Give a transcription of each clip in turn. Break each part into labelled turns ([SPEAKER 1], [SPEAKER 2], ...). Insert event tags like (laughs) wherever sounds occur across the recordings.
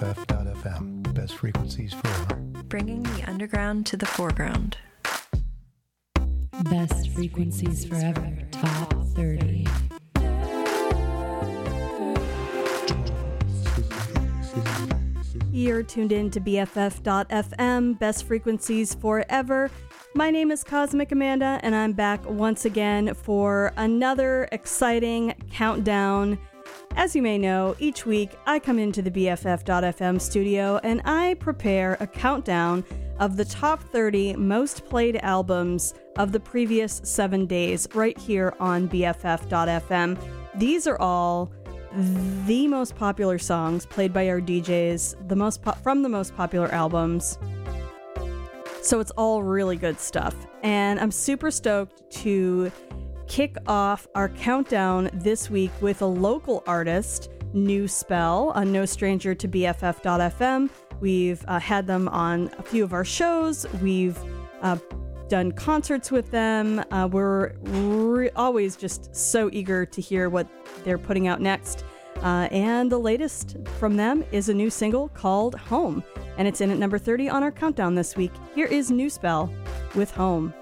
[SPEAKER 1] BFF.FM. Best frequencies forever.
[SPEAKER 2] Bringing the underground to the foreground.
[SPEAKER 3] Best frequencies forever. Top 30.
[SPEAKER 4] You're tuned in to BFF.FM, best frequencies forever. My name is Cosmic Amanda, and I'm back once again for another exciting countdown. As you may know, each week I come into the BFF.FM studio and I prepare a countdown of the top 30 most played albums of the previous seven days right here on BFF.FM. These are all the most popular songs played by our DJs, the most po- from the most popular albums. So it's all really good stuff. And I'm super stoked to kick off our countdown this week with a local artist, New Spell, a no stranger to BFF.FM. We've uh, had them on a few of our shows. We've uh, done concerts with them. Uh, we're re- always just so eager to hear what they're putting out next. Uh, and the latest from them is a new single called Home, and it's in at number 30 on our countdown this week. Here is New Spell with Home.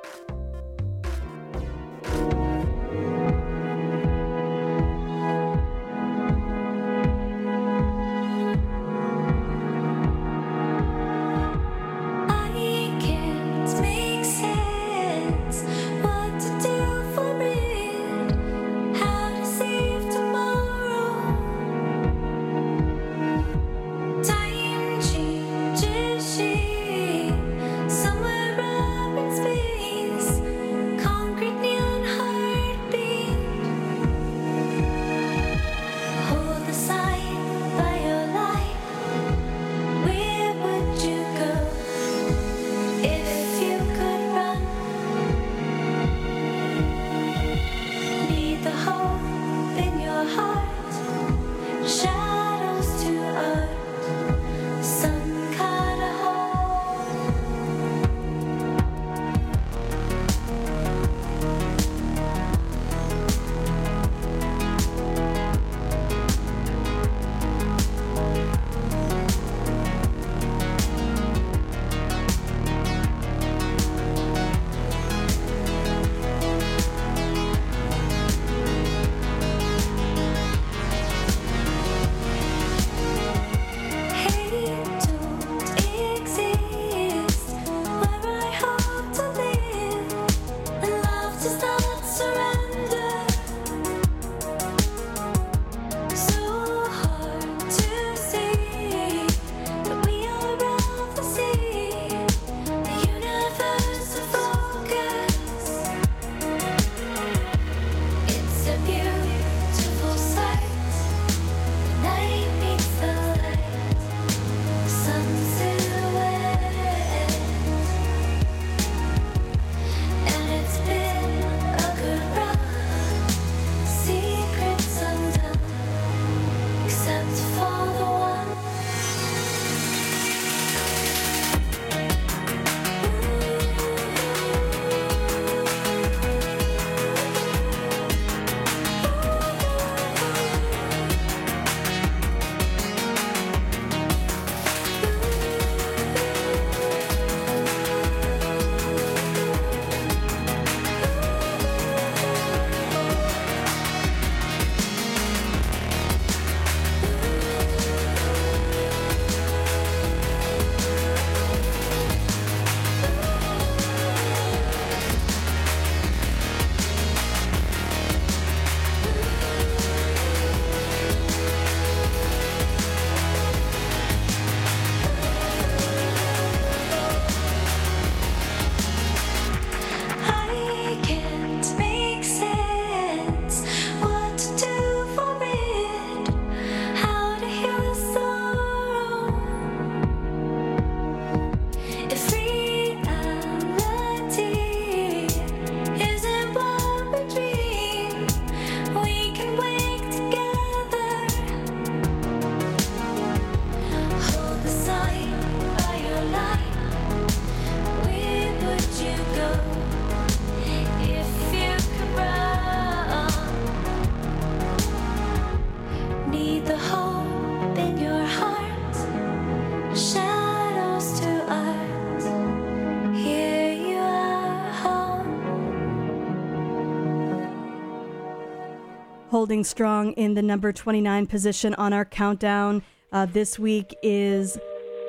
[SPEAKER 4] Holding strong in the number 29 position on our countdown uh, this week is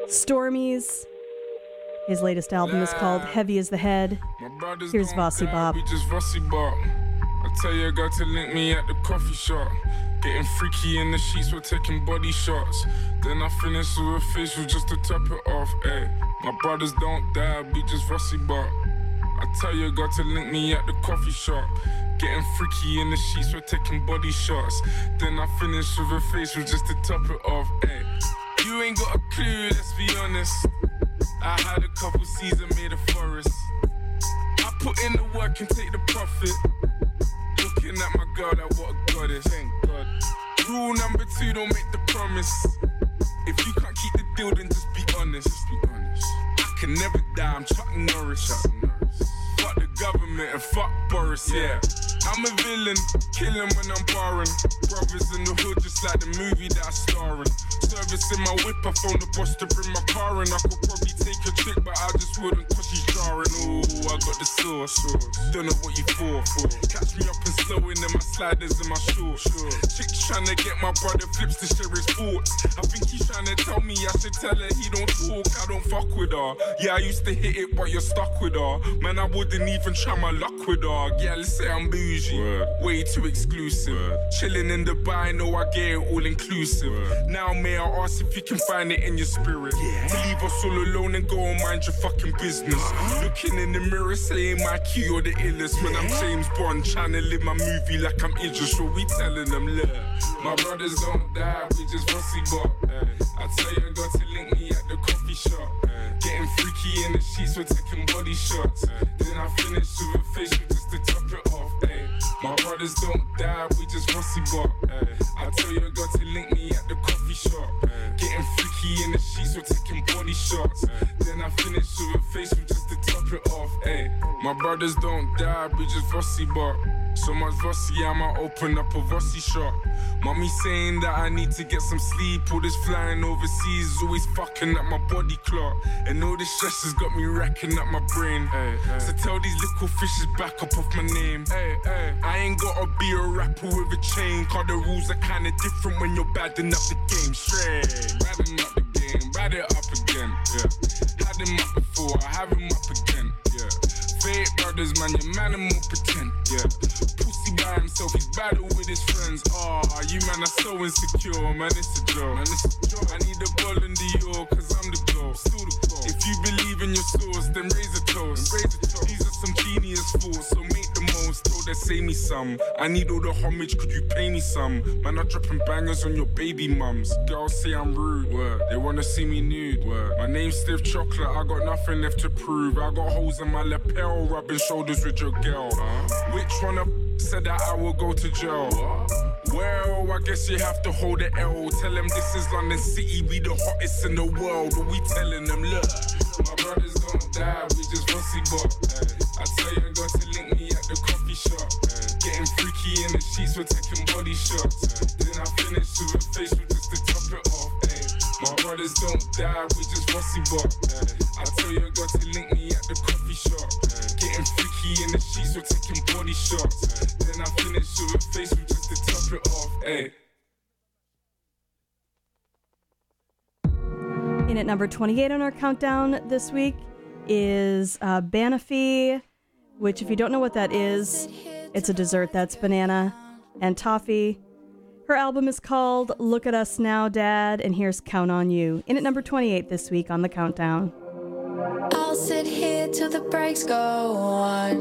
[SPEAKER 4] Stormzy. His latest album is called Heavy Is the Head.
[SPEAKER 1] My
[SPEAKER 4] Here's
[SPEAKER 1] die,
[SPEAKER 4] Bob.
[SPEAKER 1] We just Vossi Bop. I tell you, got to link me at the coffee shop. Getting freaky in the sheets, we're taking body shots. Then I finish with a facial just to top it off. Ay, my brothers don't die, we just Vossi Bop. I tell you, got to link me at the coffee shop. Getting freaky in the sheets, we're taking body shots. Then I finish with a facial just to top it off. Ay, you ain't got a clue, let's be honest. I had a couple seasons made a forest. I put in the work and take the profit. Looking at my girl, like what a goddess. Thank God. Rule number two, don't make the promise. If you can't keep the deal, then just be honest. Just be honest. I can never die, I'm Chuck Norris. Chuck the government and fuck Boris, yeah. I'm a villain, killing when I'm barring. Brothers in the hood, just like the movie that I star in. Service in my whip, I phone the boss to bring my car in. I could probably take a trick, but I just wouldn't cause she's jarring. Ooh, I got the sauce. Don't know what you for. Catch me up and slowing in my sliders and my shorts. Chick trying to get my brother flips to share his thoughts. I think he's trying to tell me I should tell her he don't talk. I don't fuck with her. Yeah, I used to hit it, but you're stuck with her. Man, I wouldn't even try my luck with her. Yeah, let's say I'm bougie. Way too exclusive. Chilling in Dubai, know I get it all inclusive. Now, may I ask if you can find it in your spirit? To leave us all alone and go and mind your fucking business. Looking in the mirror, saying my key or the illest. Man, I'm James Bond, trying to live my movie like I'm Idris. So we telling them, look, my brothers don't die, we just Vossi Bop. Eh. I tell you, I got to link me at the coffee shop. Eh. Getting freaky in the sheets, we're taking body shots. Eh. Then I finish with a facial just to top it My brothers don't die, we just Vossi Bop. I tell you, I got to link me at the coffee shop. Getting freaky in the sheets, we're taking body shots. Then I finish with a facial just to top it off. Ay. My brothers don't die, we just Vossi Bop. So much Vossi, I might open up a Vossi shop. Mommy saying that I need to get some sleep. All this flying overseas always fucking up my body clock. And all this stress has got me racking up my brain. So tell these little fishes back up off my name. I ain't gotta be a rapper with a chain. Cause the rules are kinda different when you're badding up the game. Straight. Badding up the game, bad it up again. Yeah. Had him up before, I have him up again. Yeah. Fake brothers, man, your man and more pretend. Yeah. Pussy by himself, he's battle with his friends. Ah, you man are so insecure, man, it's a joke. Man, it's a joke. I need a ball in the York, cause I'm the goal. Still the goal. If you believe in your source, then raise a toast. raise a toast. These are some genius fools, so make the most. Told they say me some. I need all the homage, could you pay me some? Man, I'm dropping bangers on your baby mums. Girls say I'm rude, Word. they wanna see me nude. Word. My name's Stiff Chocolate, I got nothing left to prove. I got holes in my lapel, rubbing shoulders with your girl. Which one of said that I will go to jail? Well, I guess you have to hold the L. Tell them this is London City, we the hottest in the world. But we telling them, look, my brothers don't die, we just Vossi Bop. Eh. I tell you, I got to link me at the coffee shop. Eh. Getting freaky in the sheets, we're taking body shots. Eh. Then I finish with a facial just to top it off. My brothers don't die, we just Vossi Bop. I tell you, I got to link me at the coffee shop. Freaky in the sheets, we're taking body shots. Then I finish with a facial just to top it off. Ay.
[SPEAKER 4] In at number 28 on our countdown this week is uh, Banoffee, which, if you don't know what that is, it's a dessert that's banana and toffee. Her album is called Look at Us Now, Dad, and here's Count on You. In at number 28 this week on the countdown.
[SPEAKER 5] I'll sit here till the brakes go on.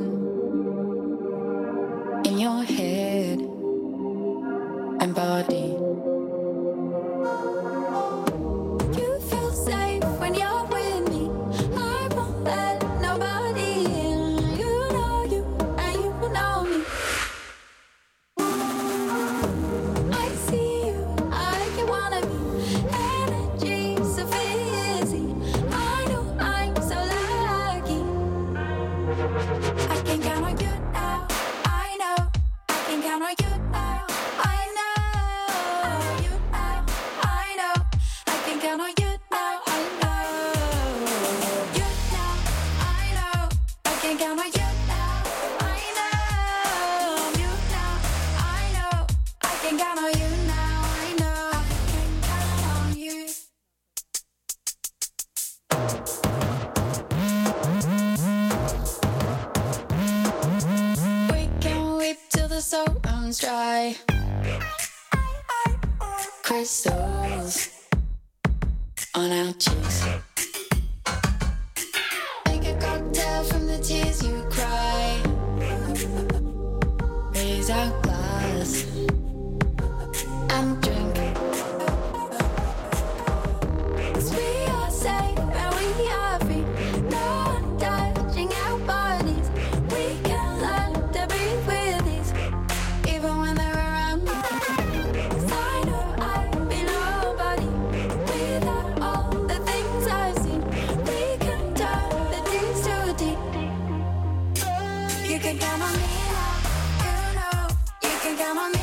[SPEAKER 5] In your head and body. dry. Crystals on our cheeks. I'm on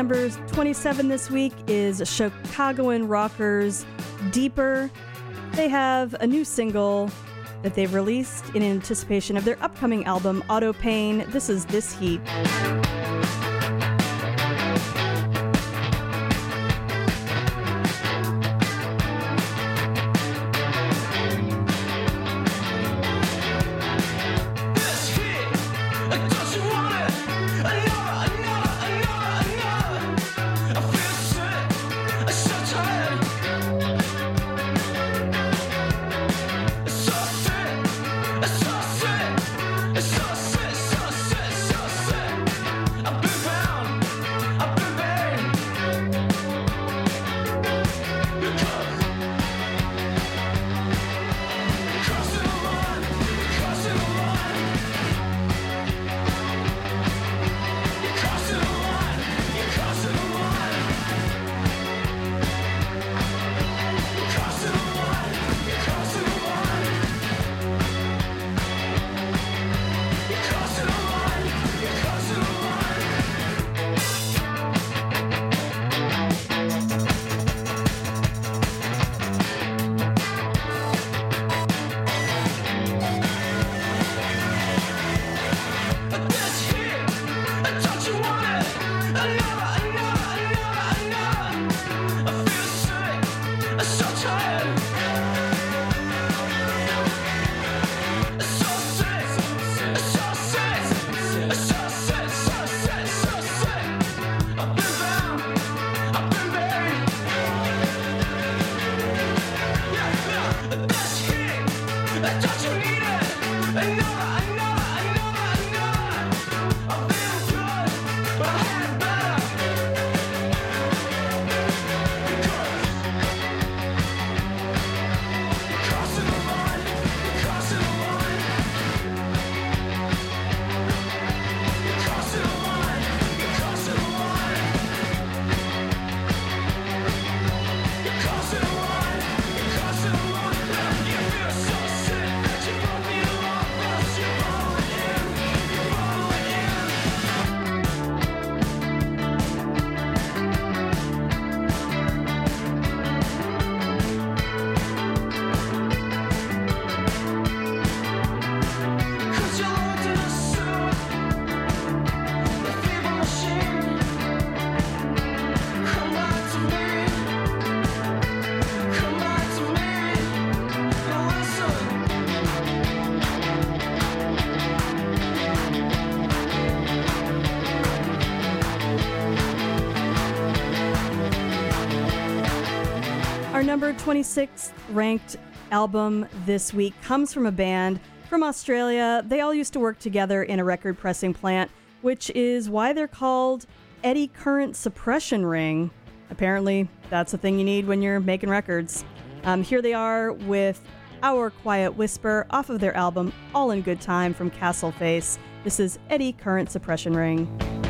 [SPEAKER 4] number 27 this week is Chicagoan rockers Deeper. They have a new single that they've released in anticipation of their upcoming album, Auto Pain. This is This Heat. number 26th ranked album this week comes from a band from Australia. They all used to work together in a record pressing plant, which is why they're called Eddy Current Suppression Ring. Apparently, that's the thing you need when you're making records. Um, here they are with Our Quiet Whisper off of their album All in Good Time from Castle Face. This is Eddy Current Suppression Ring.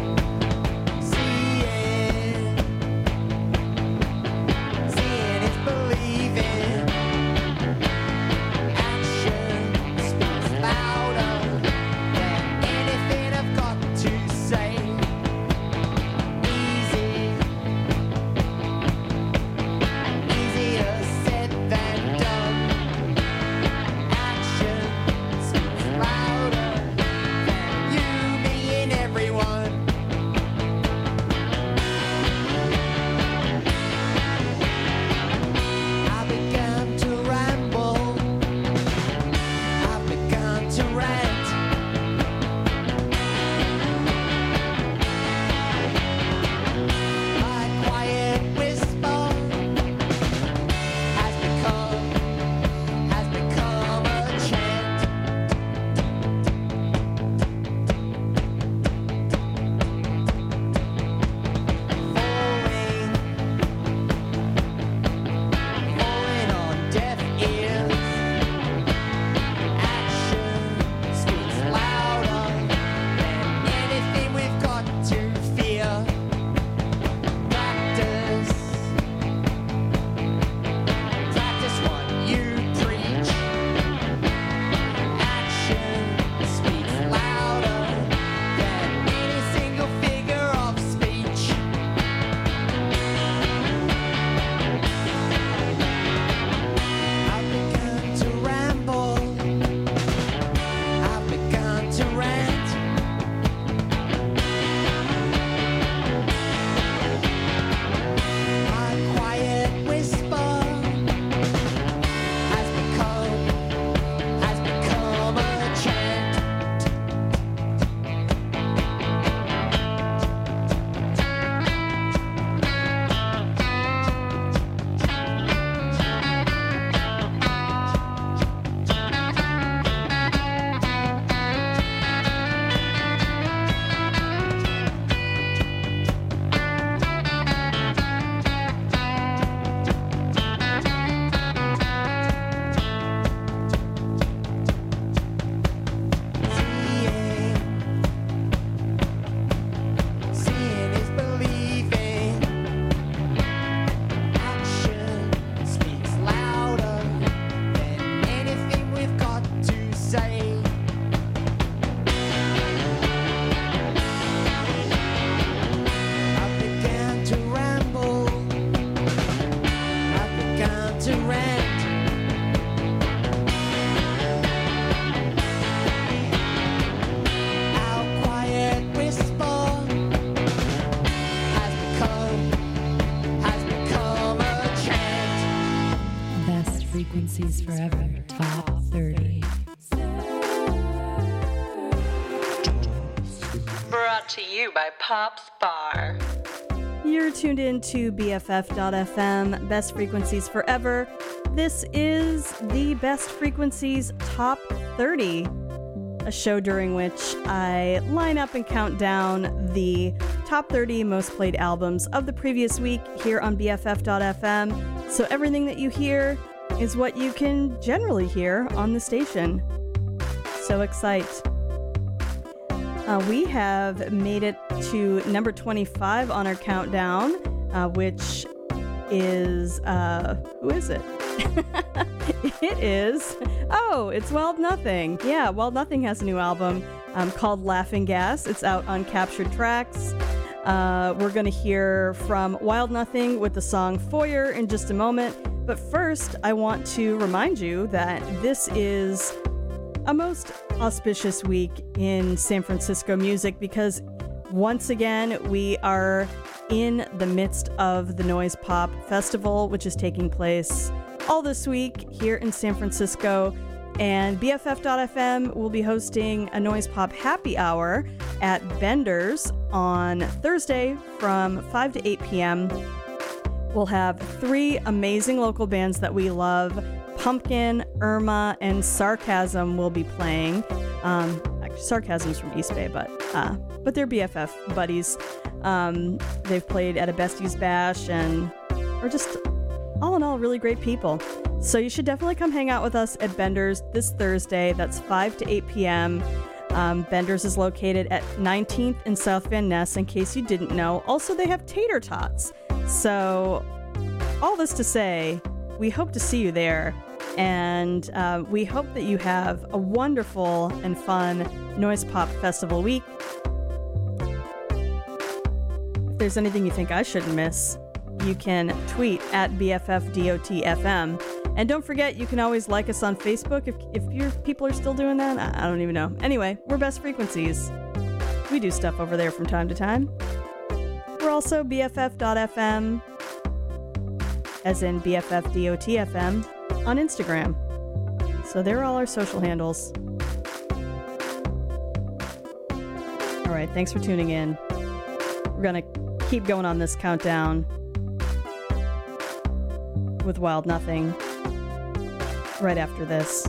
[SPEAKER 6] Pop's Bar.
[SPEAKER 4] You're tuned in to BFF.FM, Best Frequencies Forever. This is the Best Frequencies Top 30, a show during which I line up and count down the top 30 most played albums of the previous week here on BFF.FM. So everything that you hear is what you can generally hear on the station. So excite. Uh, we have made it to number 25 on our countdown, uh, which is uh, who is it? (laughs) it is oh, it's Wild Nothing. Yeah, Wild Nothing has a new album um, called Laughing Gas. It's out on Captured Tracks. Uh, we're gonna hear from Wild Nothing with the song Foyer in just a moment. But first, I want to remind you that this is a most auspicious week in San Francisco music because once again we are in the midst of the Noise Pop Festival, which is taking place all this week here in San Francisco. And BFF.FM will be hosting a Noise Pop happy hour at Bender's on Thursday from 5 to 8 p.m. We'll have three amazing local bands that we love Pumpkin, Irma, and Sarcasm will be playing. Um, Sarcasm's from East Bay, but uh, but they're BFF buddies. Um, they've played at a Besties Bash and are just all in all really great people. So you should definitely come hang out with us at Bender's this Thursday. That's 5 to 8 p.m. Um, Bender's is located at 19th and South Van Ness, in case you didn't know. Also, they have tater tots. So, all this to say, we hope to see you there. And uh, we hope that you have a wonderful and fun Noise Pop Festival week. If there's anything you think I shouldn't miss, you can tweet at BFFDOTFM. And don't forget, you can always like us on Facebook if, if your people are still doing that. I, I don't even know. Anyway, we're Best Frequencies. We do stuff over there from time to time. We're also BFF.FM, as in BFFDOTFM, on Instagram. So there are all our social handles. All right, thanks for tuning in. We're going to keep going on this countdown with Wild Nothing right after this.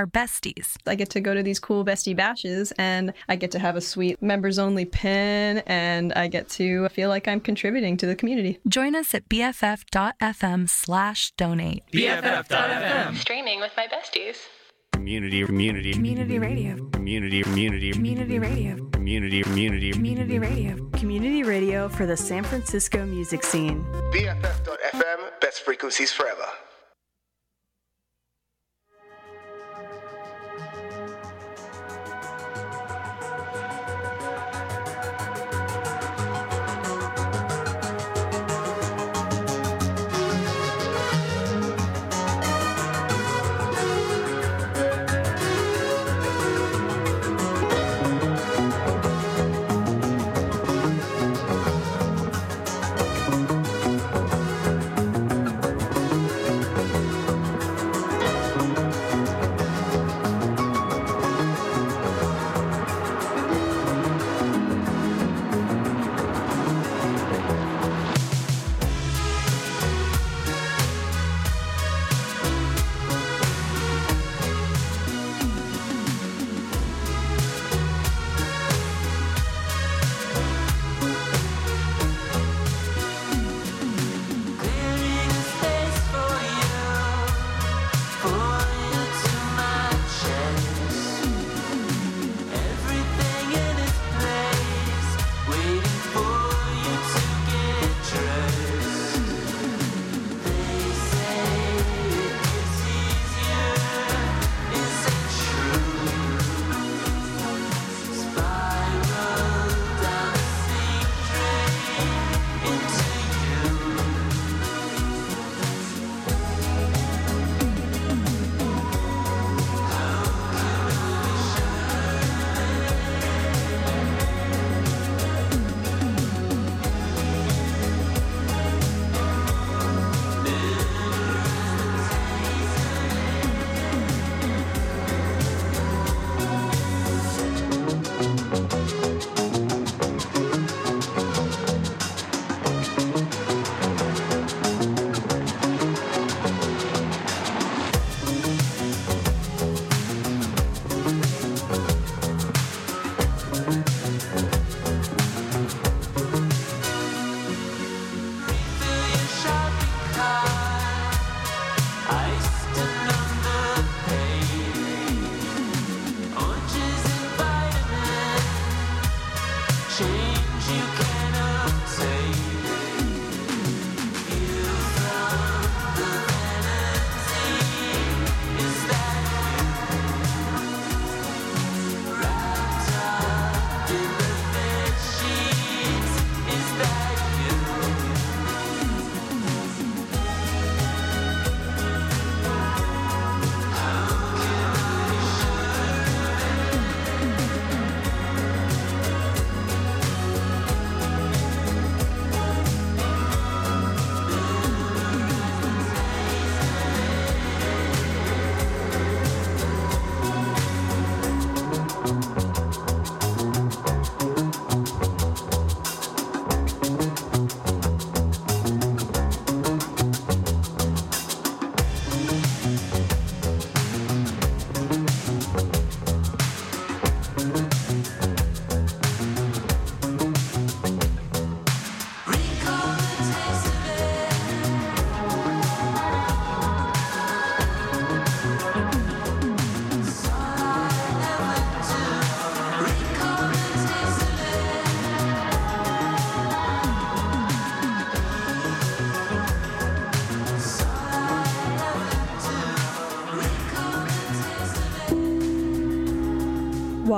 [SPEAKER 2] Our besties.
[SPEAKER 7] I get to go to these cool bestie bashes and I get to have a sweet members only pin and I get to feel like I'm contributing to the community.
[SPEAKER 2] Join us at bff.fm slash donate.
[SPEAKER 8] BFF.FM.
[SPEAKER 6] Streaming with my besties.
[SPEAKER 9] Community, community,
[SPEAKER 2] Community radio.
[SPEAKER 9] community, community,
[SPEAKER 2] Community radio.
[SPEAKER 9] community, community.
[SPEAKER 2] Community radio.
[SPEAKER 4] Community radio for the San Francisco music scene.
[SPEAKER 10] BFF.FM, best frequencies forever.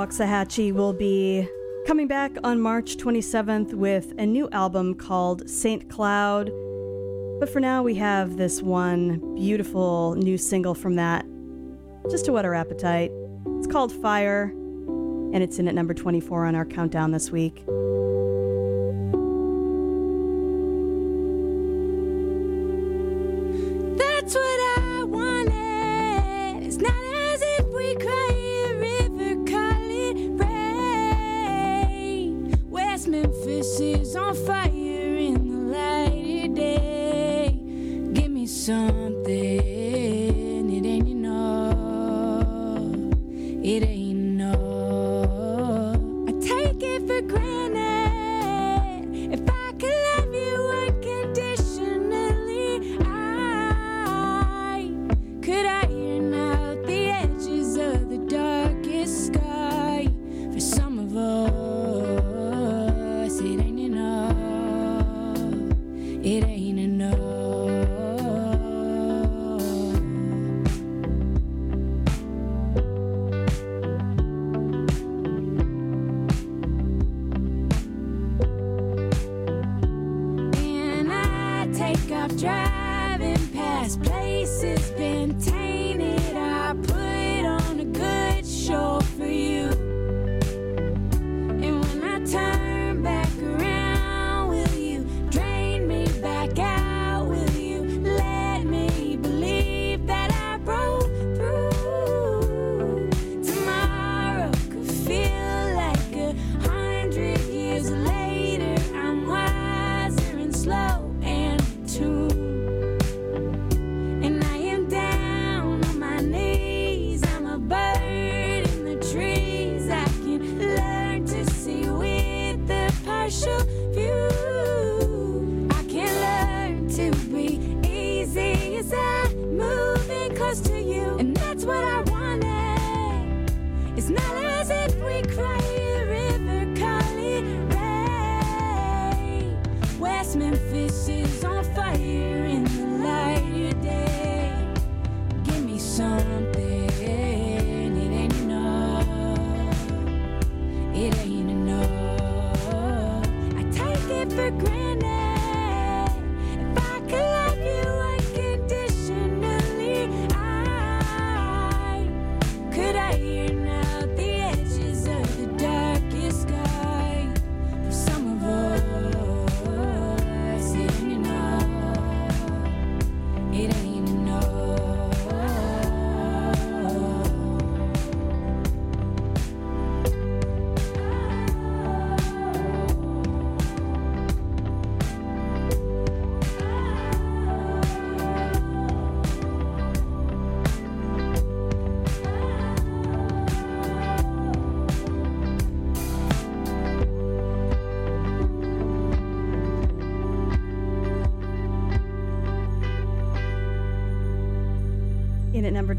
[SPEAKER 11] Waxahatchee will be coming back on March 27th with a new album called St. Cloud. But for now, we have this one beautiful new single from that, just to whet our appetite. It's called Fire, and it's in at number 24 on our countdown this week.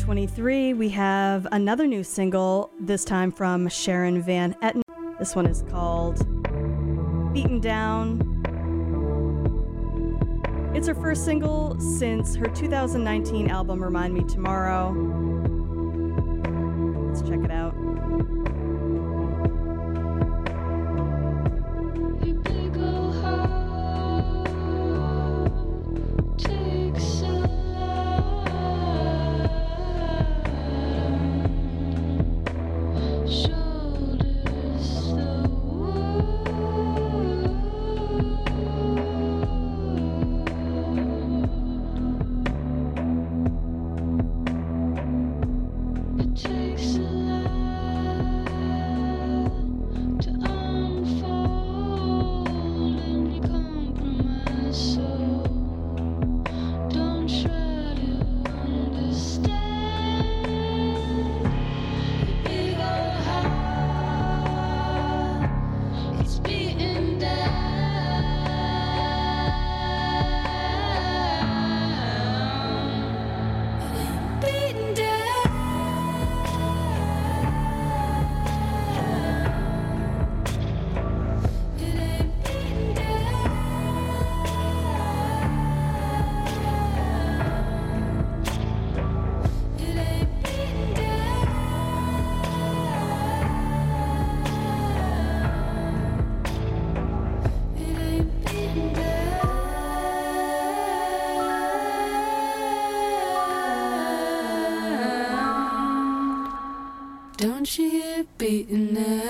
[SPEAKER 11] 23, we have another new single, this time from Sharon Van Etten. This one is called Beaten Down. It's her first single since her 2019 album Remind Me Tomorrow. Let's check it out. Beating now.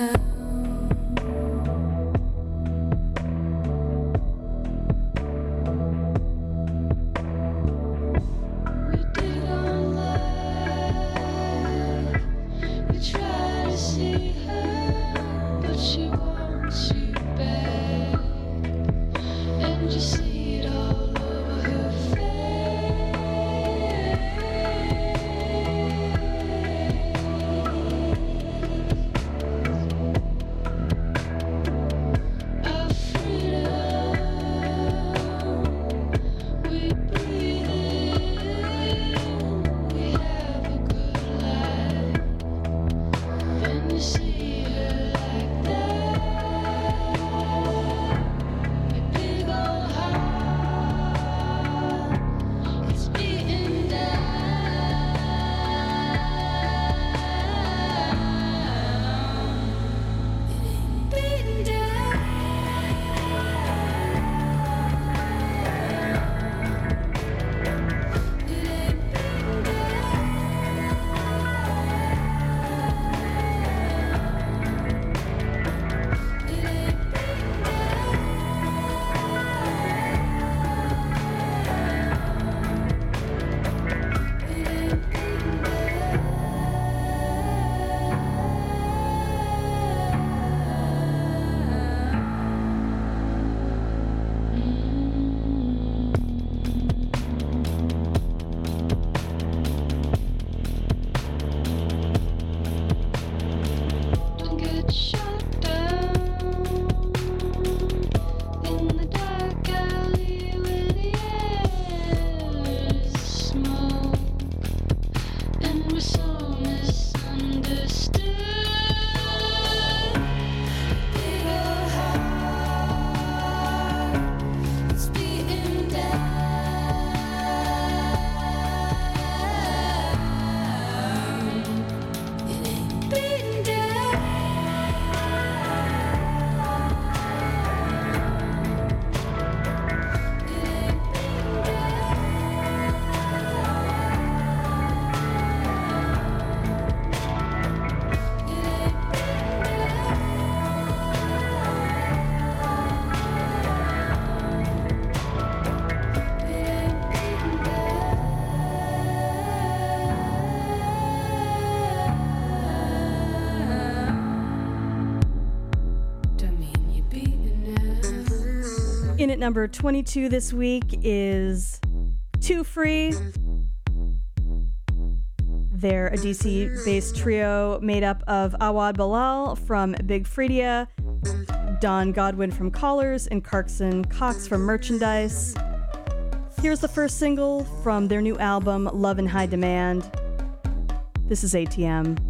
[SPEAKER 4] At number 22 this week is Two Free. They're a DC based trio made up of Awad Bilal from Big Freedia, Don Godwin from Collars, and Carson Cox from Merchandise. Here's the first single from their new album, Love in High Demand. This is ATM.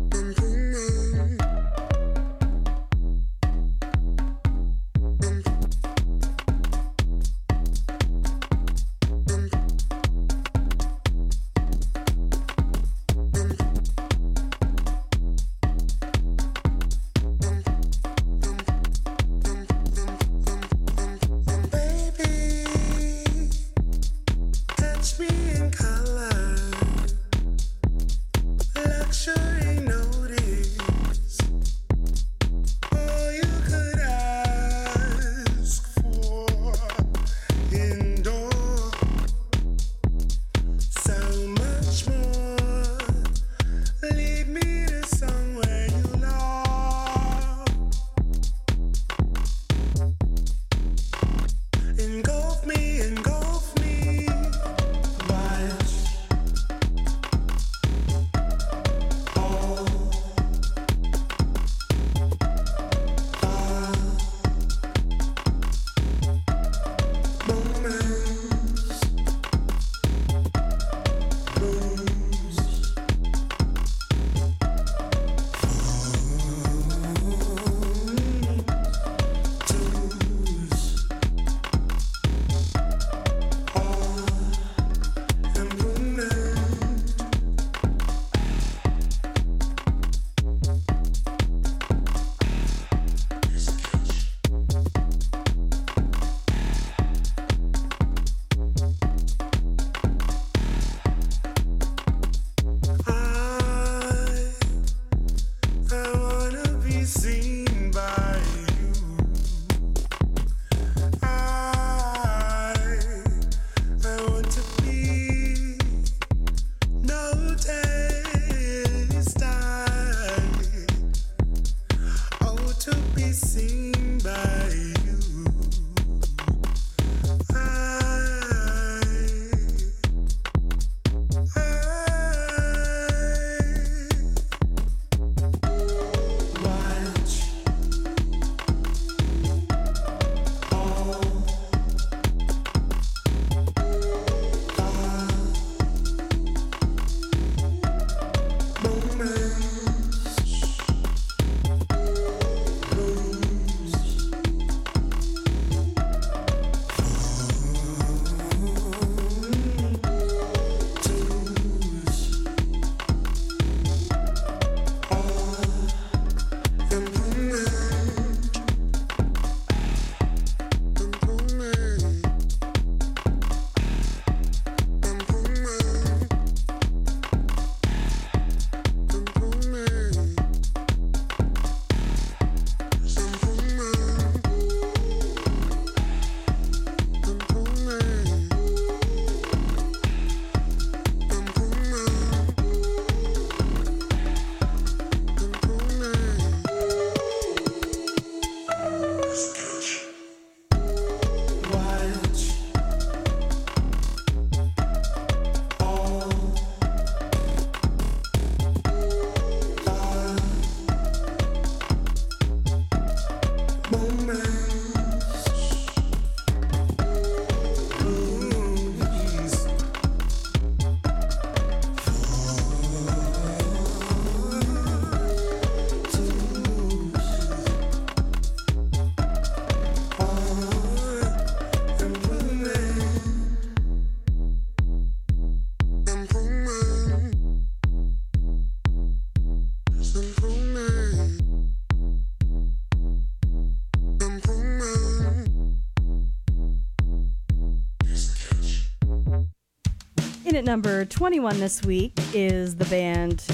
[SPEAKER 4] At number 21 this week is the band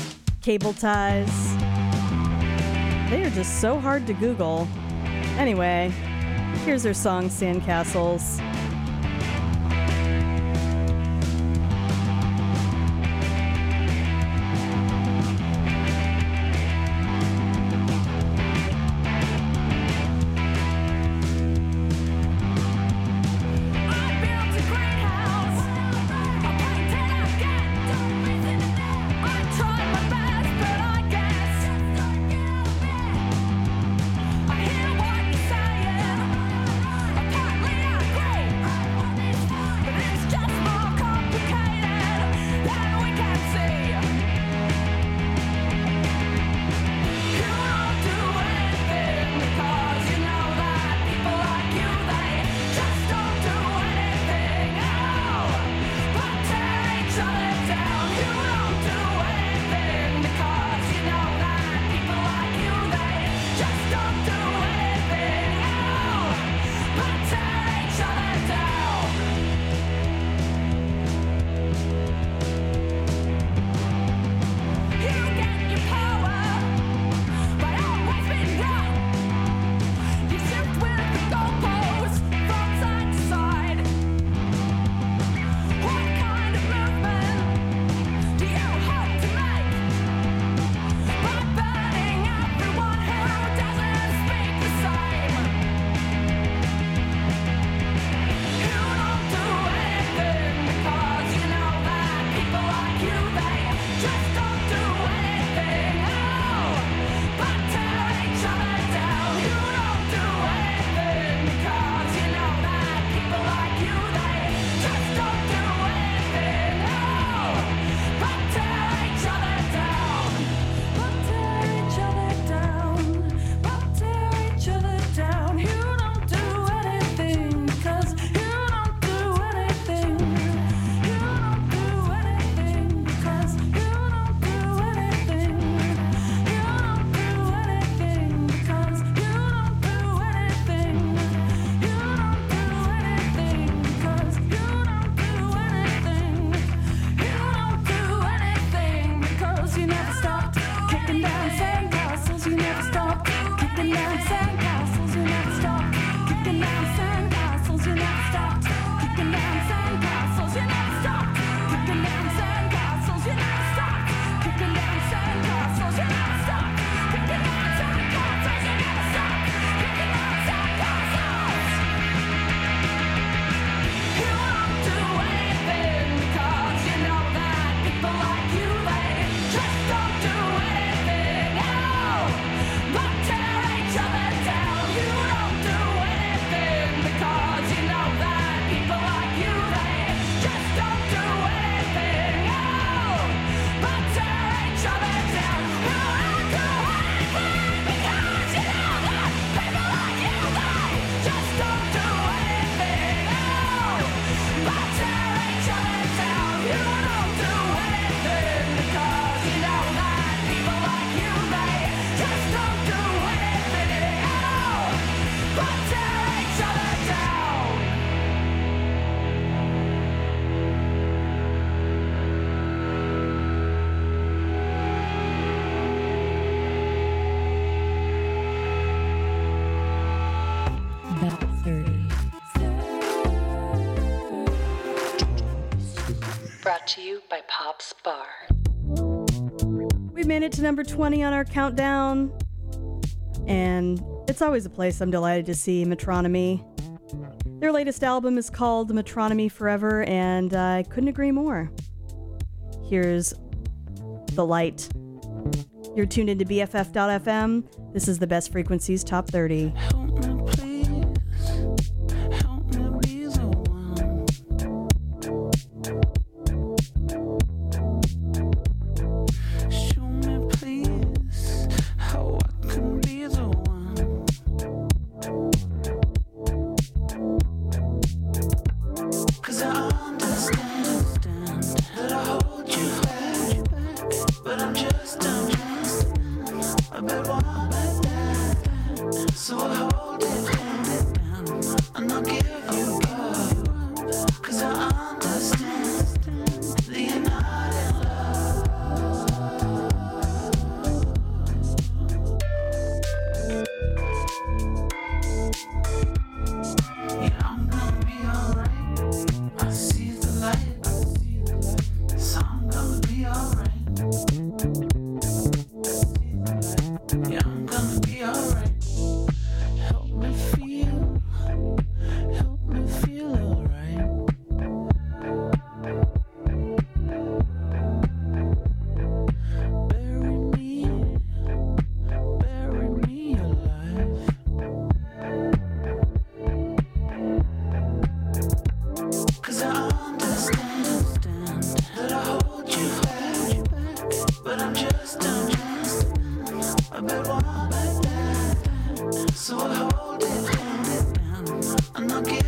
[SPEAKER 4] Cable Ties. They are just so hard to Google. Anyway, here's their song Sandcastles. It to number 20 on our countdown. And it's always a place I'm delighted to see Metronomy. Their latest album is called Metronomy Forever, and I couldn't agree more. Here's The Light. You're tuned into BFF.fm. This is the best frequencies top 30.
[SPEAKER 12] I'm not
[SPEAKER 8] giving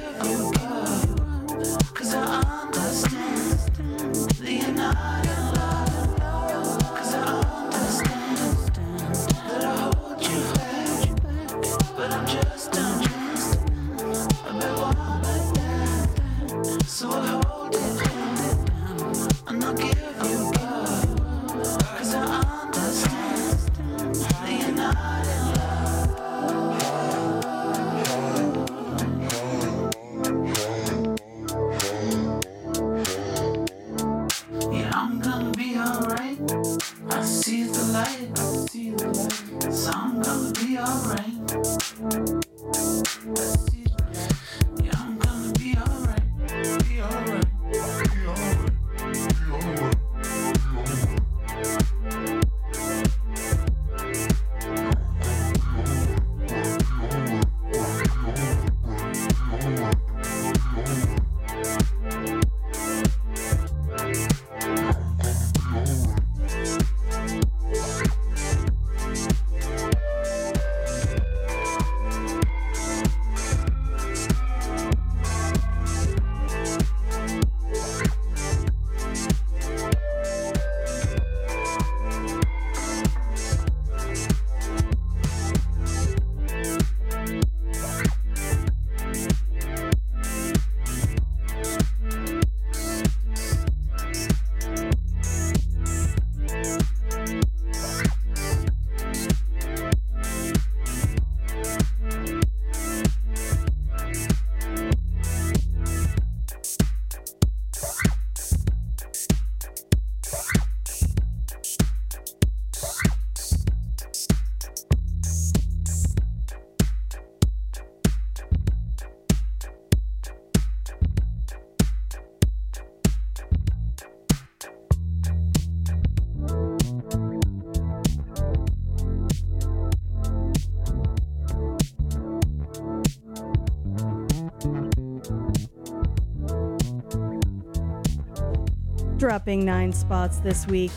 [SPEAKER 8] upping nine spots this week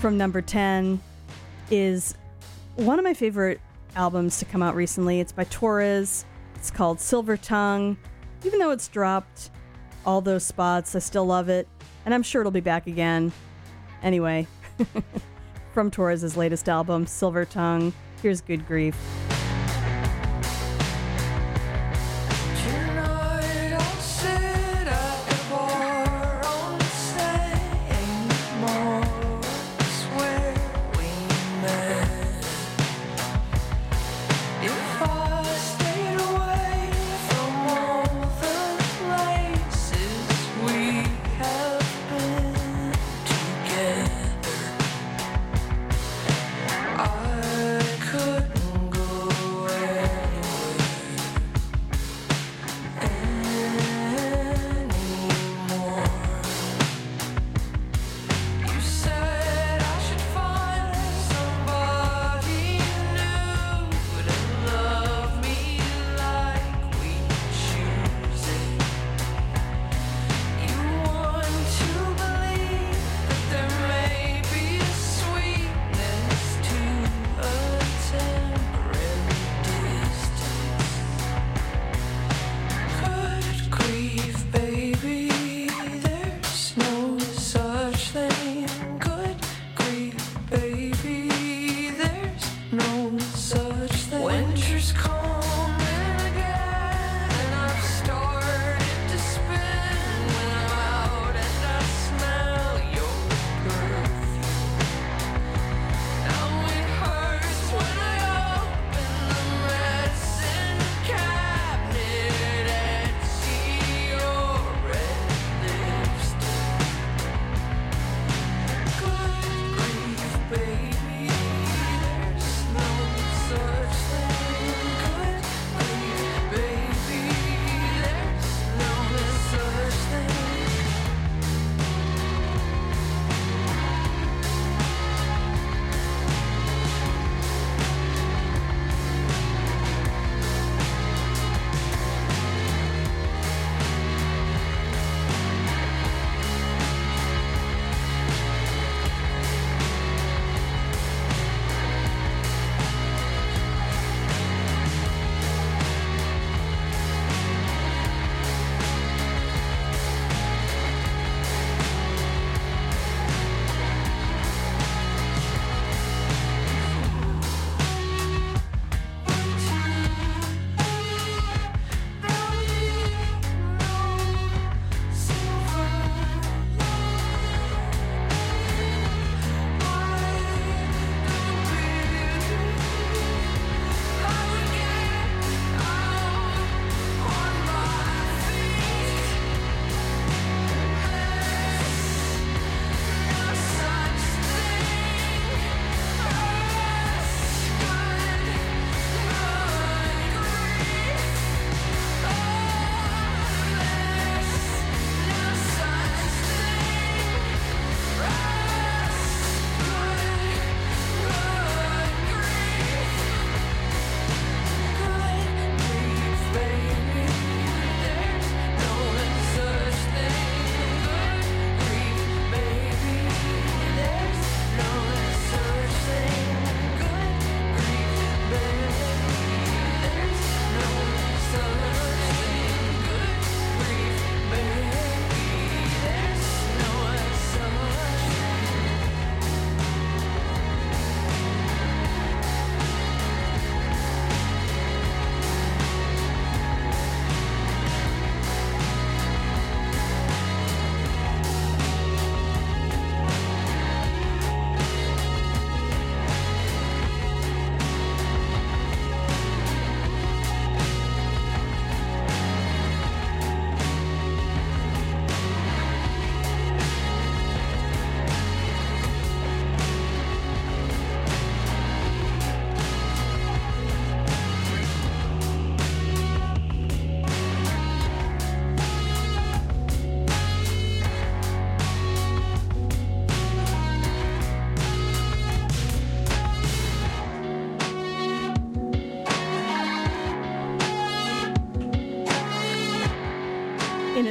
[SPEAKER 8] from number 10 is one of my favorite albums to come out recently. It's by Torres. It's called Silver Tongue. Even though it's dropped all those spots, I still love it, and I'm sure it'll be back again. Anyway, (laughs) from Torres's latest album, Silver Tongue, here's Good Grief.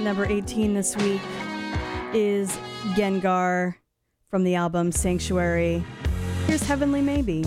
[SPEAKER 8] number 18 this week
[SPEAKER 11] is Gengahr from the album Sanctuary. Here's Heavenly Maybe.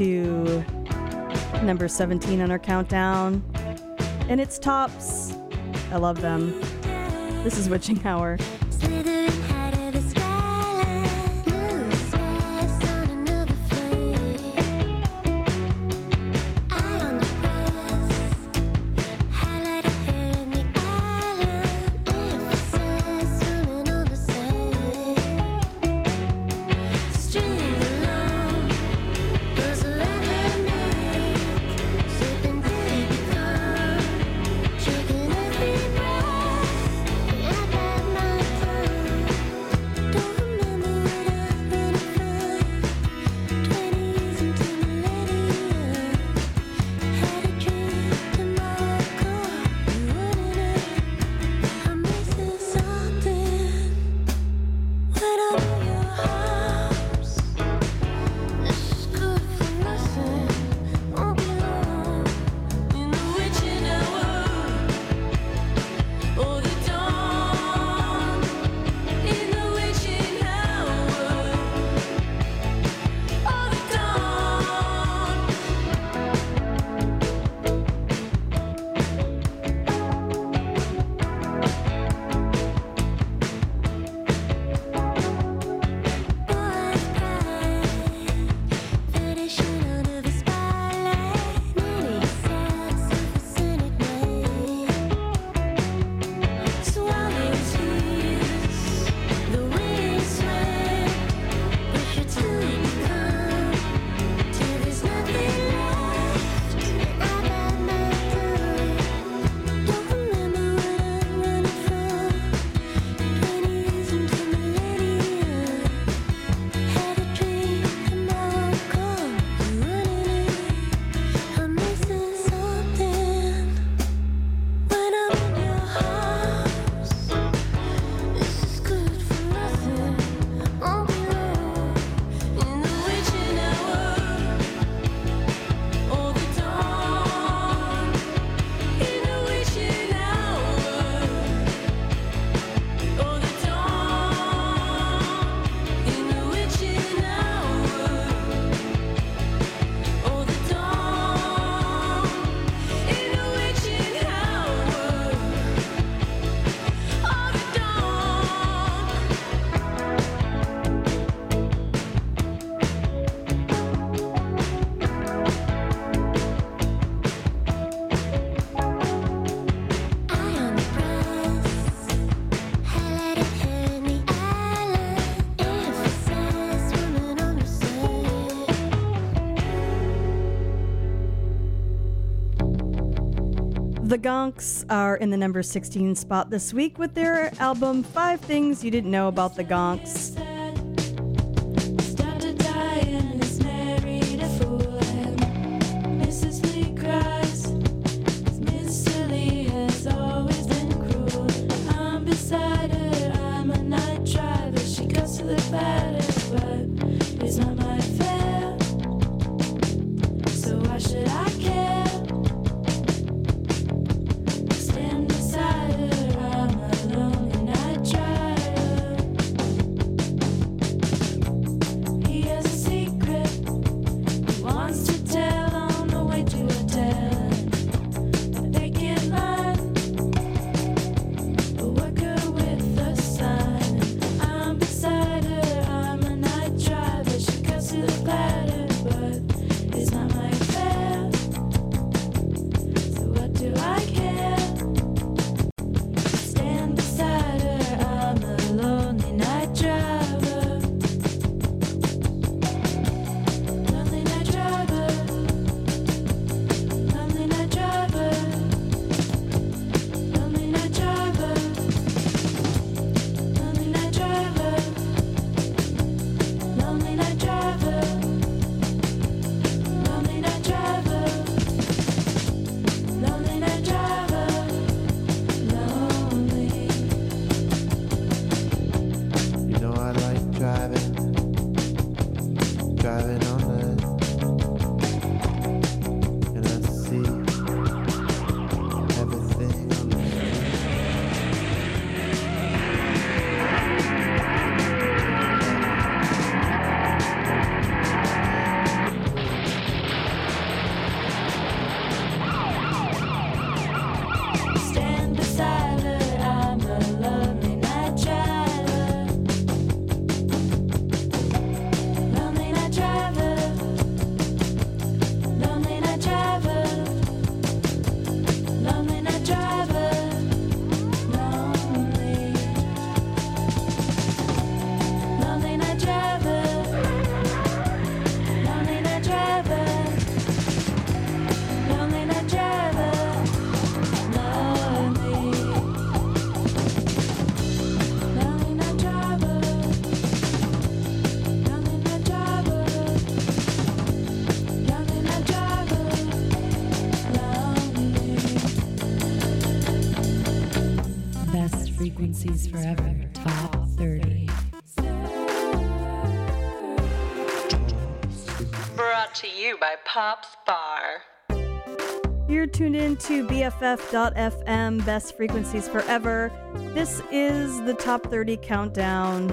[SPEAKER 4] to
[SPEAKER 11] number 17 on our countdown. And it's Tops. I love them. This is Witching Hour.
[SPEAKER 13] Gonks are in the number 16 spot this week with their album Five Things You Didn't Know About the Gonks. Tuned in to BFF.FM, best frequencies forever. This is the top 30 countdown,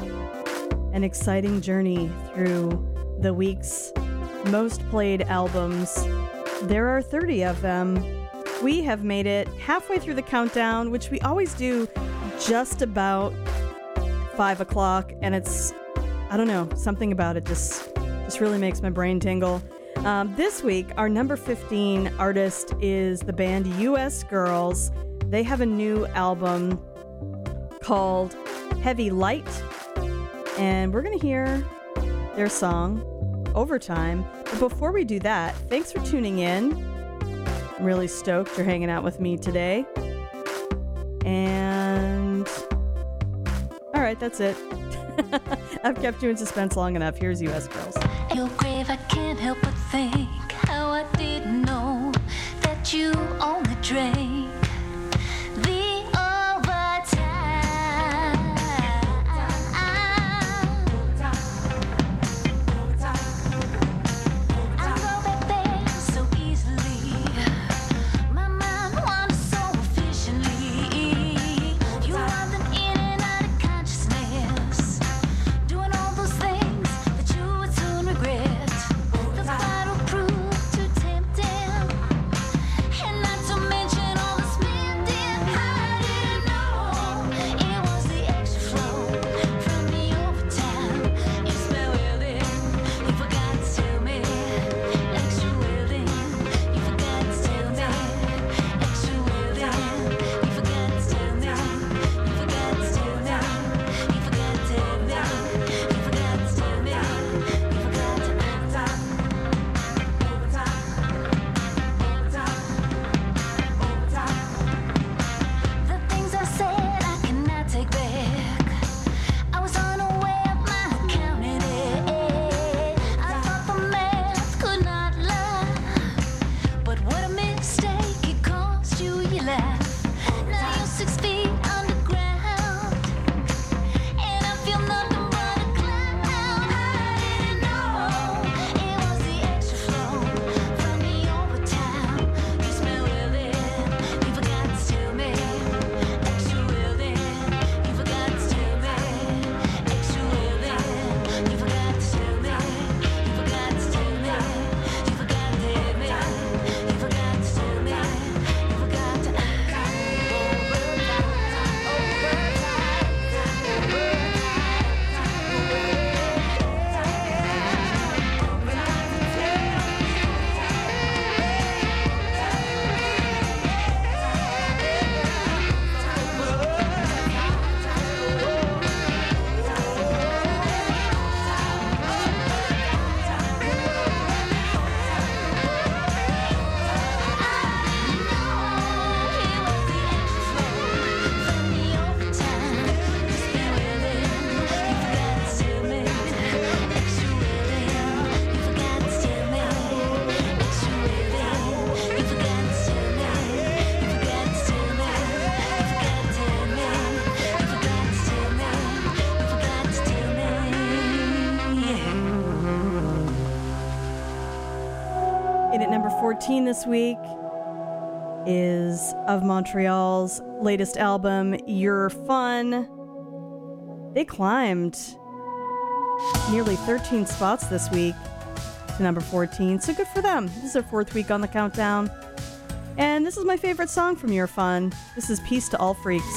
[SPEAKER 13] an exciting journey through the week's most played albums. There are 30 of them. We have made it halfway through the countdown, which we always do just about five o'clock, and it's I don't know something about it just just really makes my brain tingle. Um, this week, our number 15 artist is the band US Girls. They have a new album called Heavy Light, and we're going to hear their song Overtime. But before we do that, thanks for tuning in. I'm really stoked you're hanging out with me today. And all right, that's it. (laughs) I've kept you in suspense long enough. Here's US Girls.
[SPEAKER 11] Your grave, I can't help but think how I didn't know that you only drank
[SPEAKER 8] 14 this week is of Montreal's latest album, You're Fun. They climbed nearly 13 spots this week to number 14, so good for them. This is their fourth week on the countdown. And this is my favorite song from You're Fun. This is Peace to All Freaks.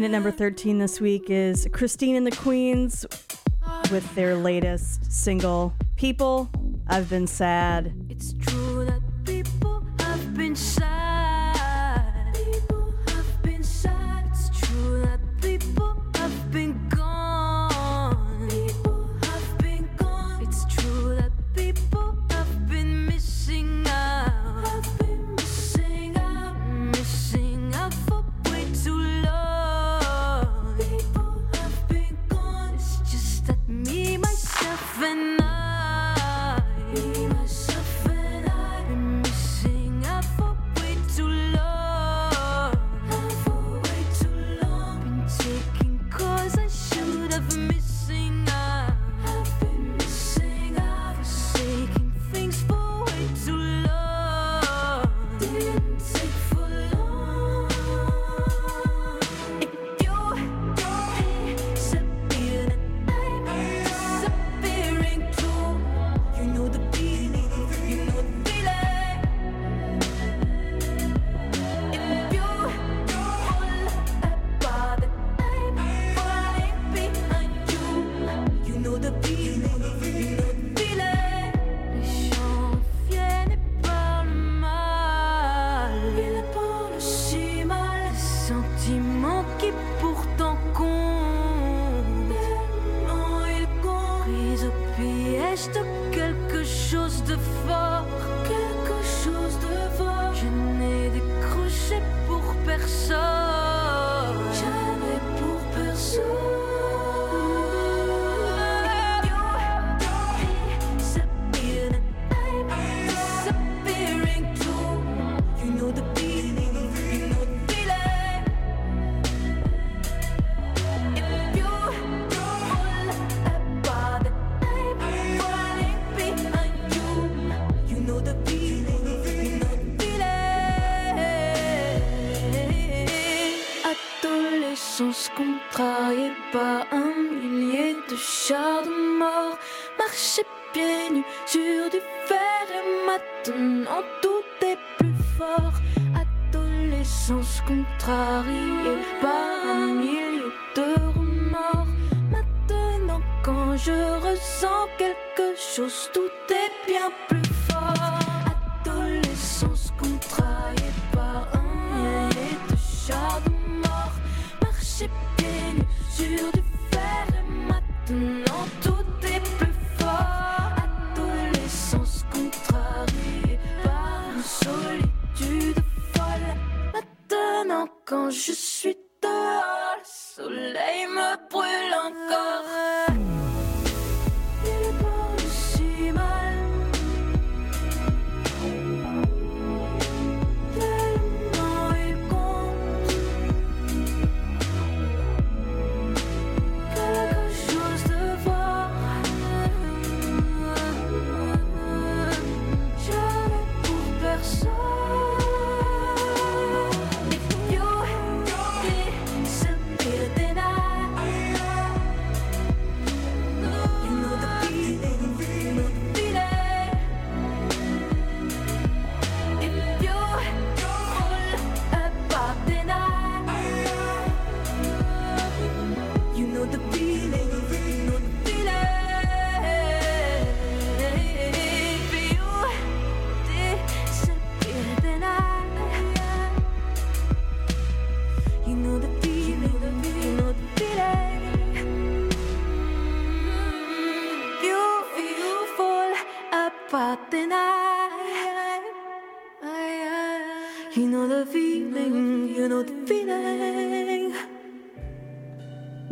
[SPEAKER 8] In at number 13 this week is Christine and the Queens with their latest single, People, I've Been Sad.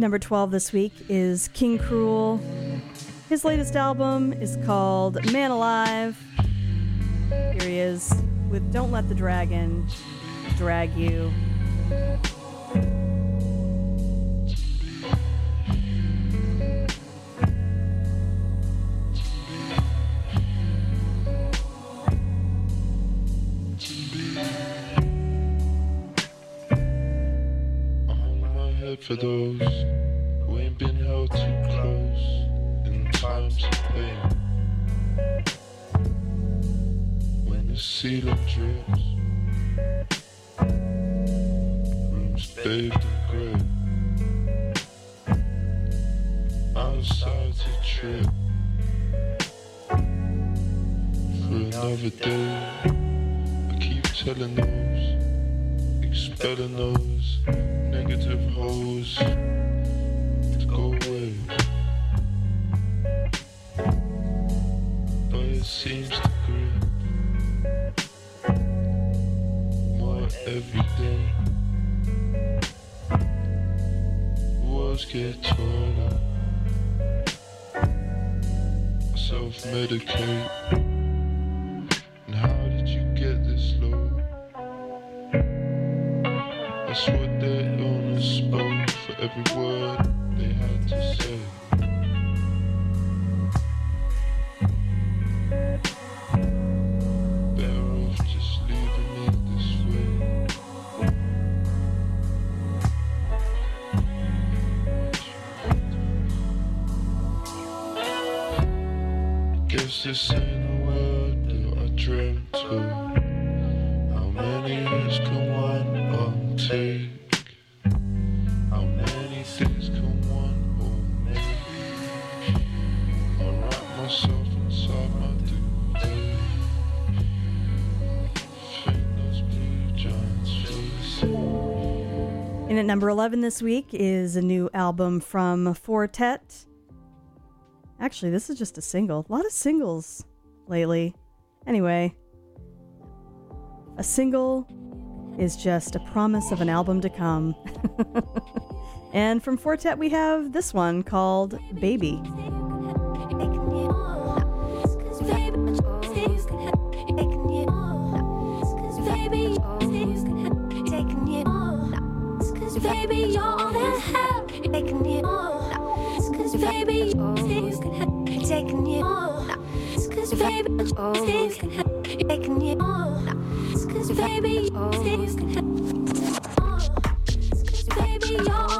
[SPEAKER 4] Number 12 this week is King Krule. His latest album is called Man Alive. Here he is with Don't Let the Dragon Drag You.
[SPEAKER 14] Head for those who ain't been held too close in times of pain. When the ceiling drips, rooms bathed in grey. Outside to trip for another day. I keep telling those expelling those negative hoes to go away. But it seems to grip more every day. Walls get taller. Self medicate.
[SPEAKER 4] Number 11 this week is a new album from Four Tet. Actually, this is just a single. A lot of singles lately. Anyway, a single is just a promise of an album to come. (laughs) and from Four Tet, we have this one called Baby.
[SPEAKER 5] Baby, you're all that. Taking you on. Cause baby, you're taking you on. Cause baby, you're taking you on. Cause baby, you're taking you on. Cause baby, you're all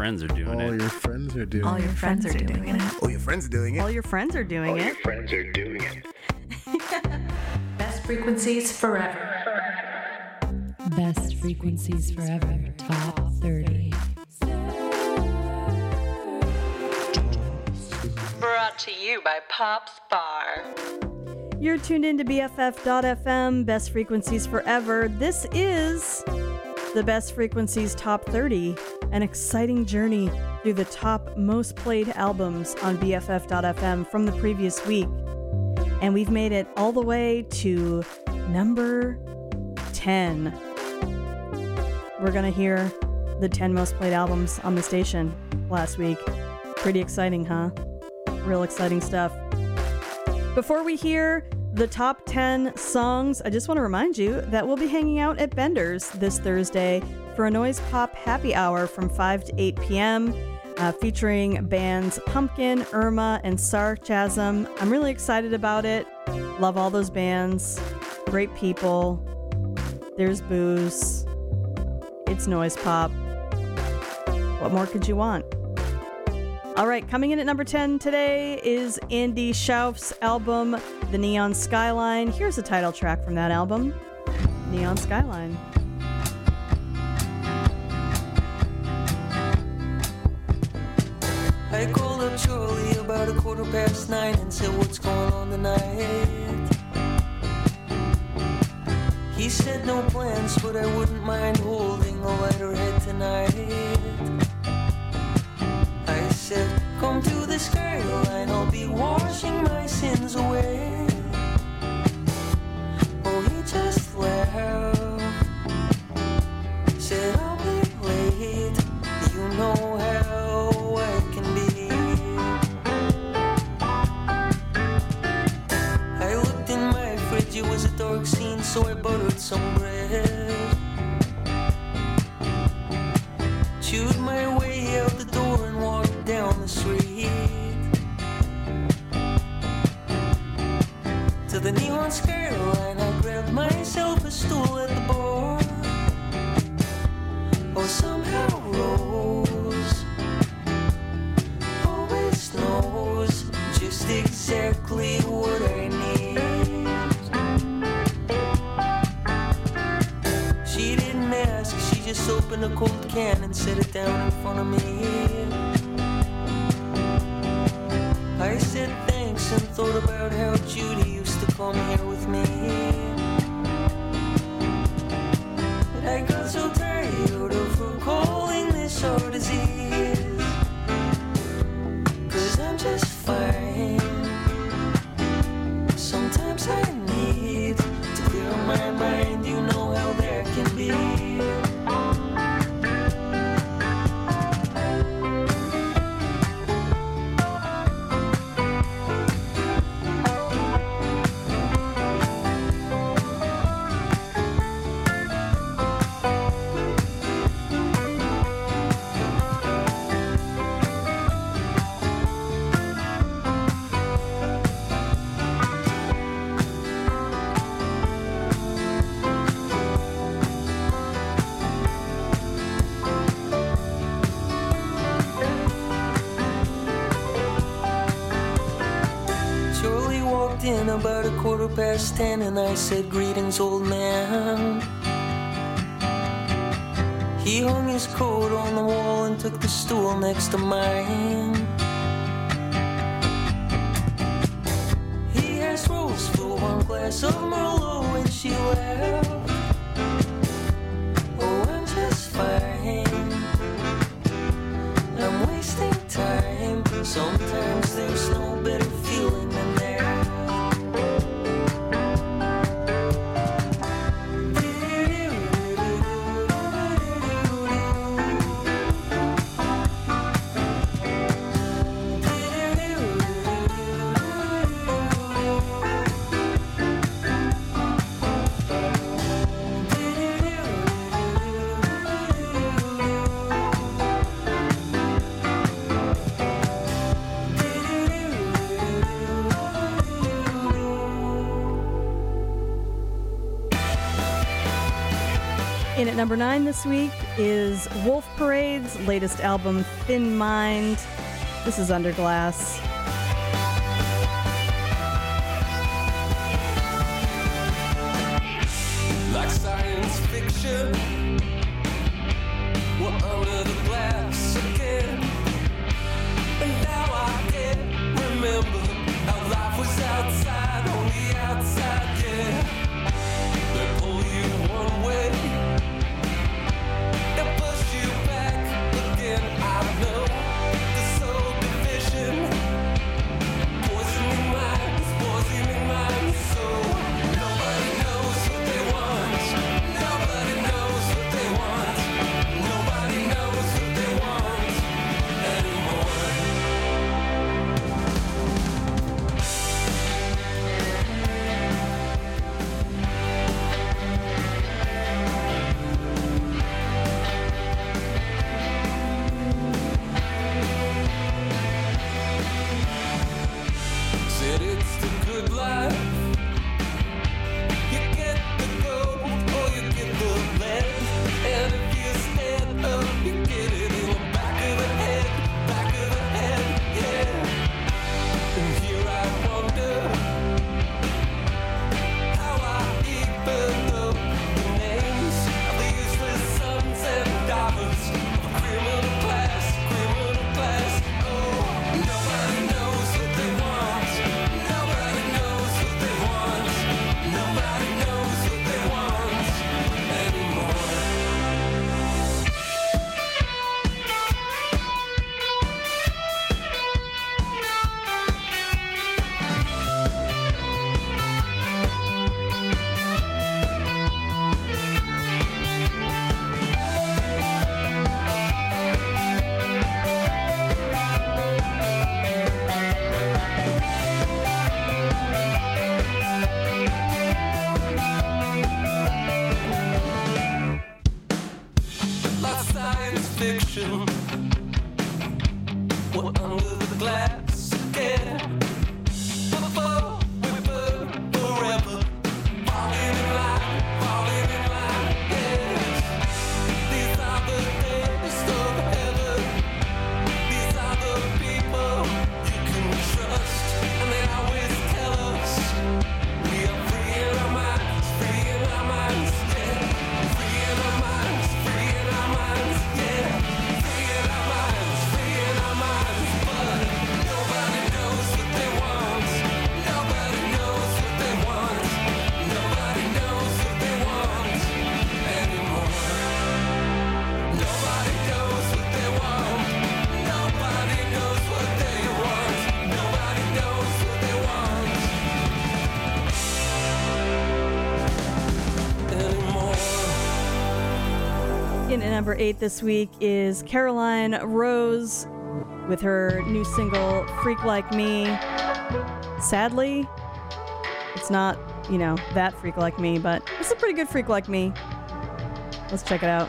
[SPEAKER 2] friends are doing
[SPEAKER 15] All it.
[SPEAKER 16] your friends are doing
[SPEAKER 2] All
[SPEAKER 16] it.
[SPEAKER 2] your friends are doing it.
[SPEAKER 10] All your friends are doing it.
[SPEAKER 4] All your friends are doing it.
[SPEAKER 10] friends are doing it. (laughs)
[SPEAKER 3] Best frequencies forever. Best frequencies forever. Top 30.
[SPEAKER 6] Brought to you by Pop's Bar.
[SPEAKER 4] You're tuned in to BFF.FM, Best Frequencies Forever. This is the Best Frequencies Top 30, an exciting journey through the top most played albums on BFF.FM from the previous week. And we've made it all the way to number 10. We're going to hear the 10 most played albums on the station last week. Pretty exciting, huh? Real exciting stuff. Before we hear the top 10 songs, I just want to remind you that we'll be hanging out at Bender's this Thursday for a noise pop happy hour from 5 to 8 p.m. Uh, featuring bands Pumpkin, Irma, and Sarcasm. I'm really excited about it. Love all those bands. Great people. There's booze. It's noise pop. What more could you want? All right, coming in at number 10 today is Andy Shauf's album, The Neon Skyline. Here's a title track from that album Neon Skyline.
[SPEAKER 17] I called up Charlie about a quarter past nine and said, What's going on tonight? He said, No plans, but I wouldn't mind holding a lighter head tonight. I said, Come to the skyline, I'll be washing my sins away. Oh, he just laughed. Said, I'll be late. You know so I buttered some bread. Chewed my way out the door and walked down the street. To the neon skyline, I grabbed myself a stool at the bar. Oh, somehow Rose always knows just exactly opened a cold can and set it down in front of me. I said thanks and thought about how Judy used to come here with me. Past ten, and I said, Greetings, old man. He hung his coat on the wall and took the stool next to mine. He asked Rose for one glass of Merlot,
[SPEAKER 4] number nine this week is Wolf Parade's latest album, Thin Mind. This is Under Glass.
[SPEAKER 18] Like science fiction.
[SPEAKER 4] number eight this week is Caroline Rose with her new single, Freak Like Me. Sadly, it's not, you know, that freak like me, but it's a pretty good freak like me. Let's check it out.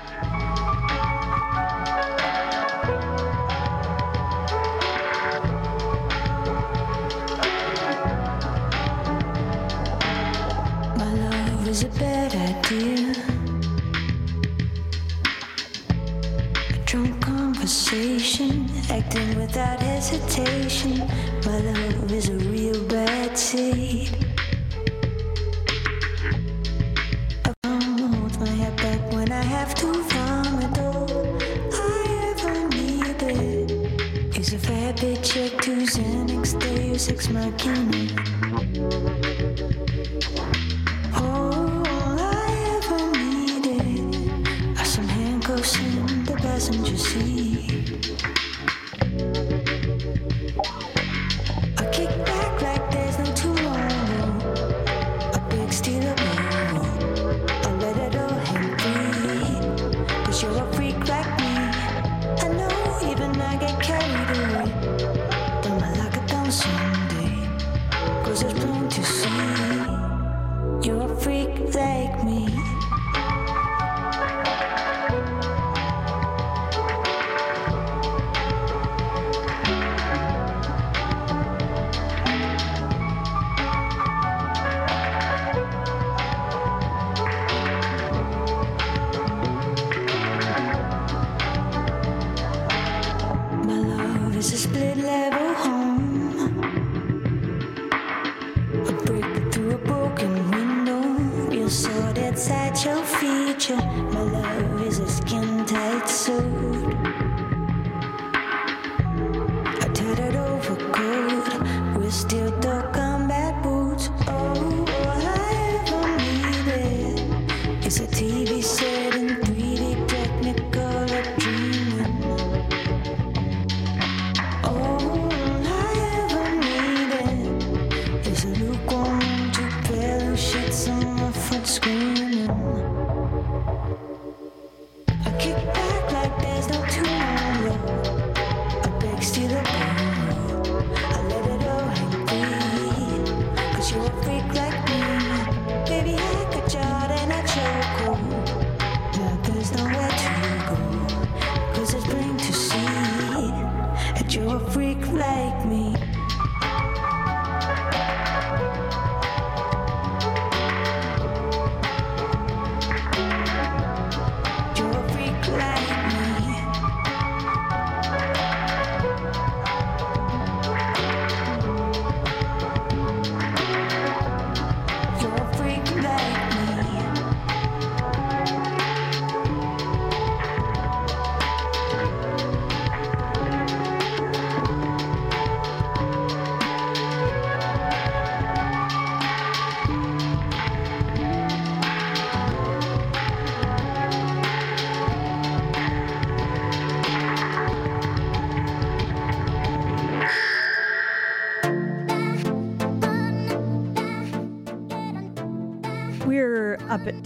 [SPEAKER 11] Fix Ex Machina.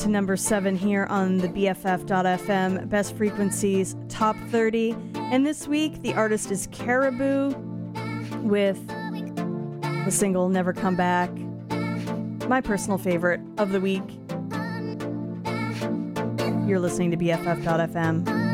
[SPEAKER 17] to
[SPEAKER 4] number seven here on the BFF.FM Best Frequencies Top 30. And this week, the artist is Caribou with the single Never Come Back, my personal favorite of the week. You're listening to BFF.FM.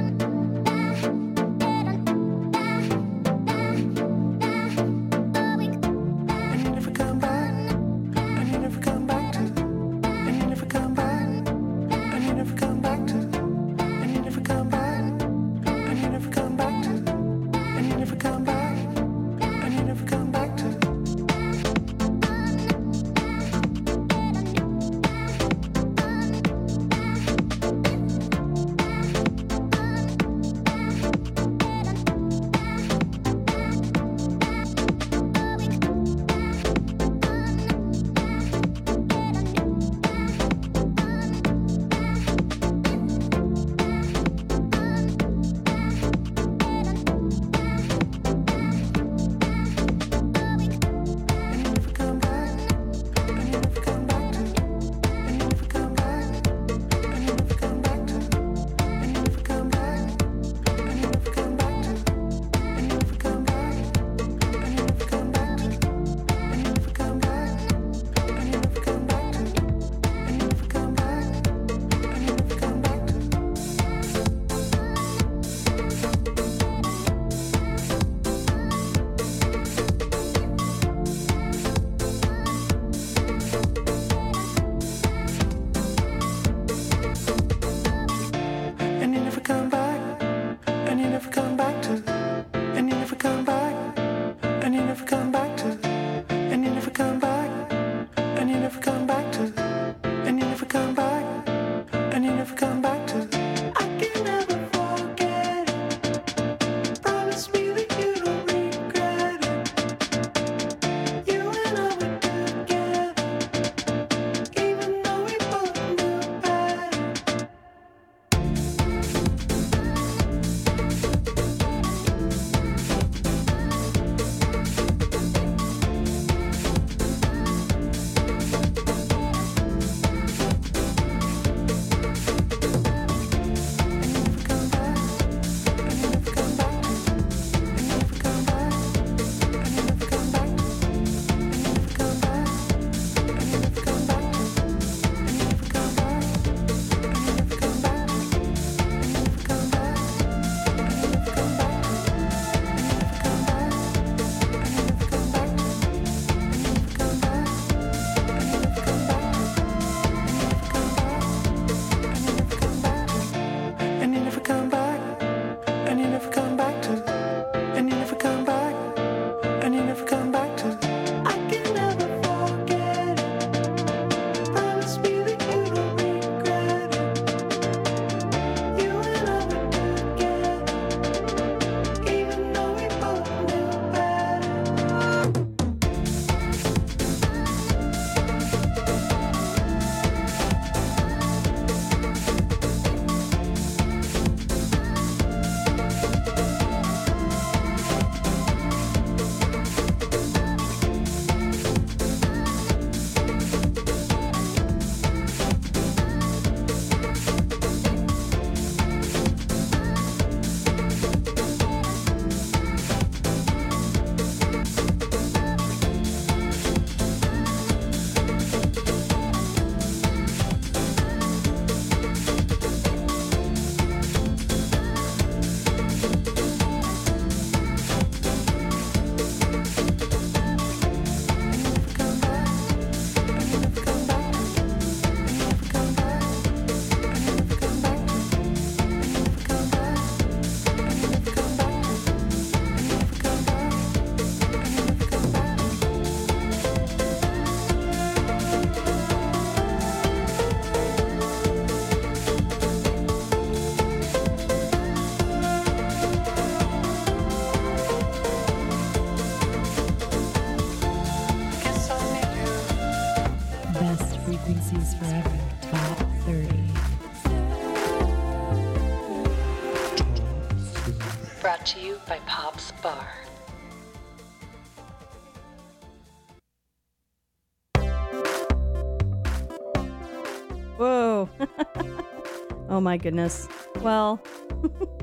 [SPEAKER 4] oh my goodness. Well,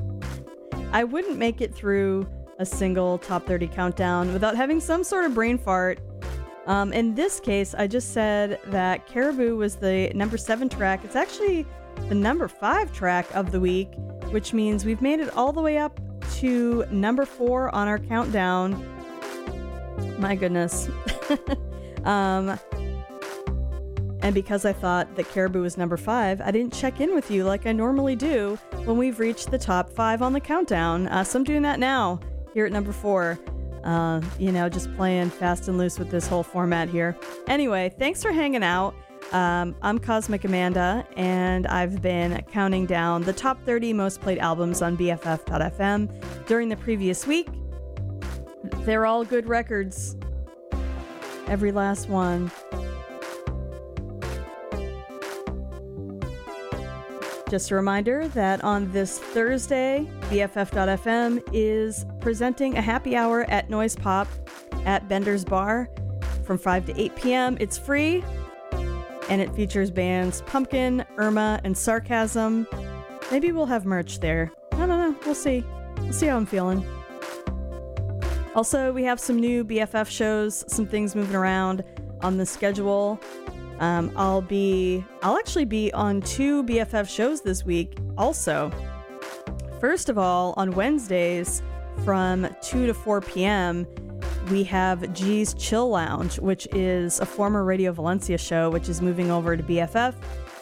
[SPEAKER 4] (laughs) I wouldn't make it through a single top 30 countdown without having some sort of brain fart. Um, in this case, I just said that Caribou was the number seven track. It's actually the number five track of the week, which means we've made it all the way up to number four on our countdown. My goodness. (laughs) um, and because I thought that Caribou was number five, I didn't check in with you like I normally do when we've reached the top five on the countdown. Uh, so I'm doing that now here at number four. Uh, you know, just playing fast and loose with this whole format here. Anyway, thanks for hanging out. Um, I'm Cosmic Amanda, and I've been counting down the top 30 most played albums on BFF.fm during the previous week. They're all good records. Every last one. Just a reminder that on this Thursday, BFF.fm is presenting a happy hour at Noise Pop at Bender's Bar from 5 to 8 p.m. It's free and it features bands Pumpkin, Irma, and Sarcasm. Maybe we'll have merch there. I don't know. We'll see. We'll see how I'm feeling. Also, we have some new BFF shows, some things moving around on the schedule. Um, I'll be, I'll actually be on two BFF shows this week also. First of all, on Wednesdays from 2 to 4 p.m., we have G's Chill Lounge, which is a former Radio Valencia show, which is moving over to BFF.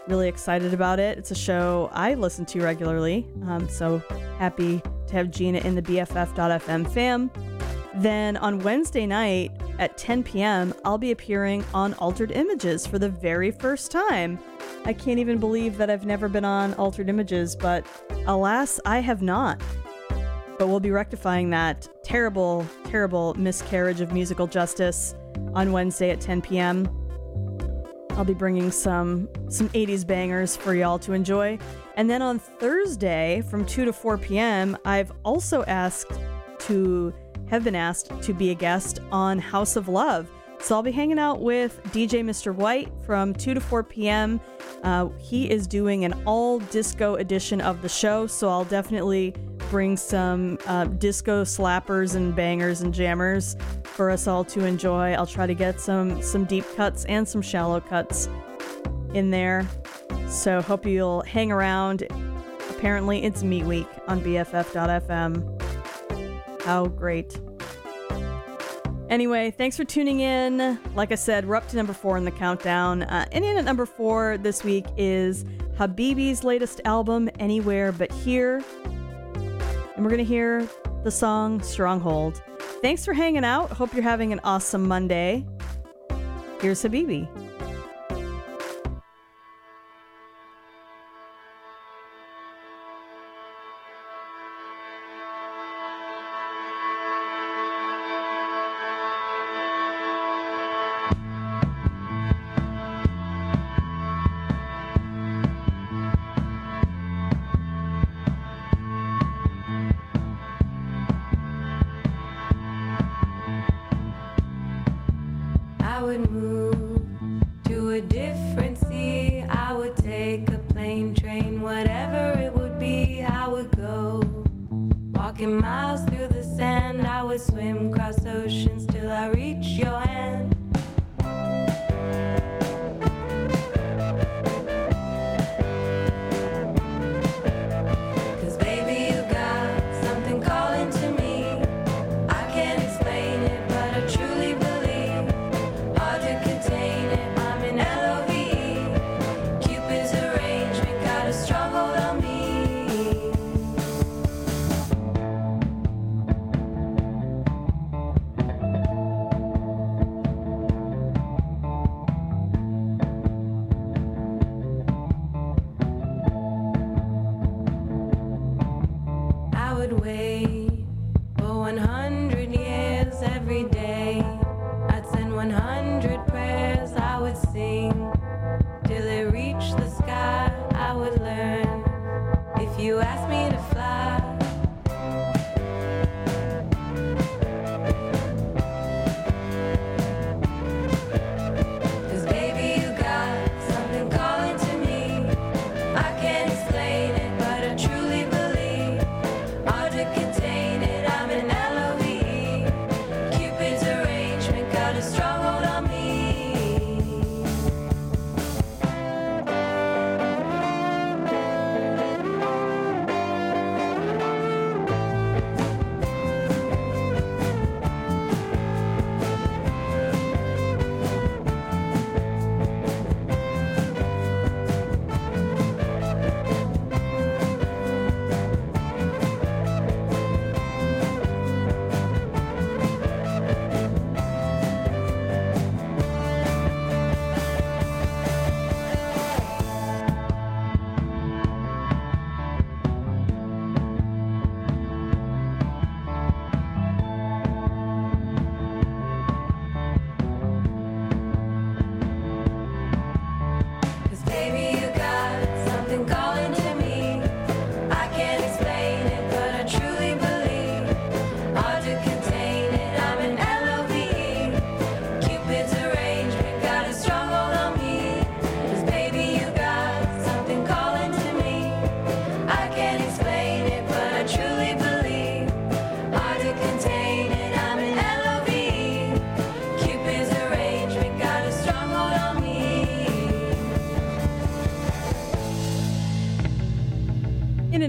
[SPEAKER 4] Really excited about it. It's a show I listen to regularly. Um, so happy to have Gina in the BFF.fm fam. Then on Wednesday night at 10 p.m., I'll be appearing on Altered Images for the very first time. I can't even believe that I've never been on Altered Images, but alas, I have not. But we'll be rectifying that terrible, terrible miscarriage of musical justice on Wednesday at 10 p.m. I'll be bringing some some 80s bangers for y'all to enjoy. And then on Thursday from 2 to 4 p.m., I've also asked to have been asked to be a guest on House of Love. So I'll be hanging out with DJ Mr. White from 2 to 4 p.m. Uh, he is doing an all disco edition of the show, so I'll definitely bring some uh, disco slappers and bangers and jammers for us all to enjoy. I'll try to get some some deep cuts and some shallow cuts in there. So hope you'll hang around. Apparently, it's Meat Week on BFF.fm. How great. Anyway, thanks for tuning in. Like I said, we're up to number four in the countdown. Uh, and in at number four this week is Habibi's latest album, Anywhere But Here. And we're going to hear the song Stronghold. Thanks for hanging out. Hope you're having an awesome Monday. Here's Habibi.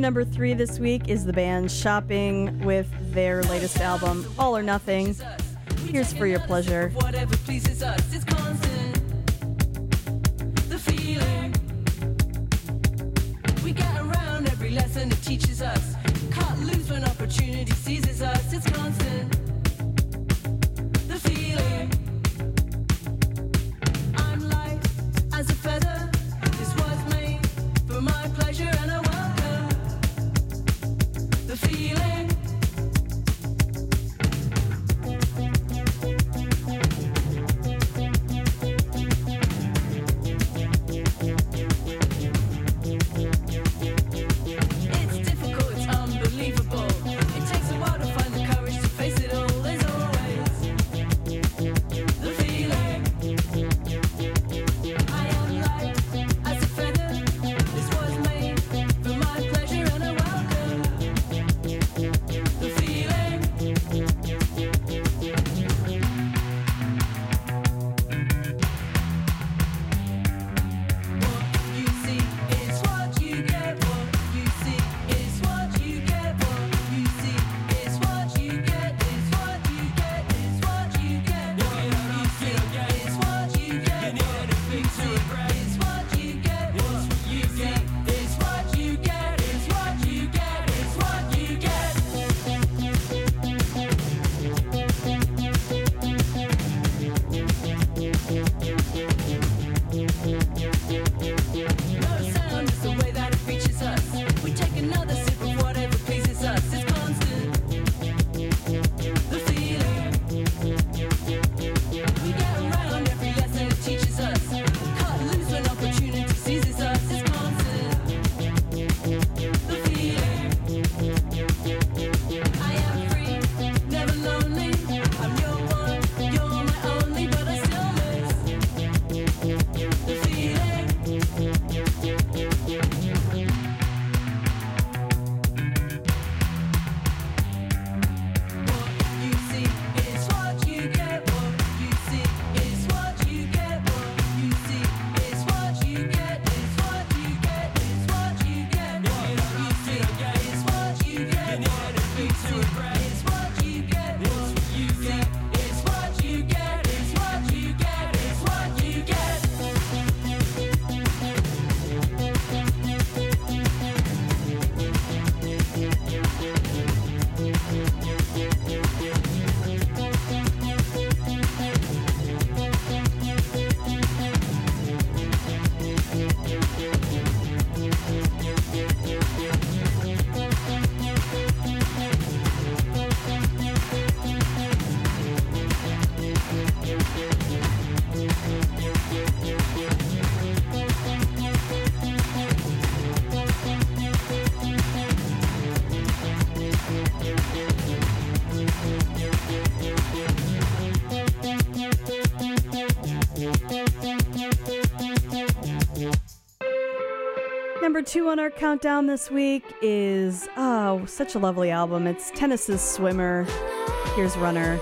[SPEAKER 4] number three this week is the band Shopping with their latest album, All or Nothing. Here's for your pleasure.
[SPEAKER 8] We get around every lesson it teaches us. When opportunity seizes us. It's constant. The feeling. I'm light as a feather. This was made for my pleasure and I feeling
[SPEAKER 4] two on our countdown this week is, oh, such a lovely album. It's Tennis's Swimmer. Here's Runner.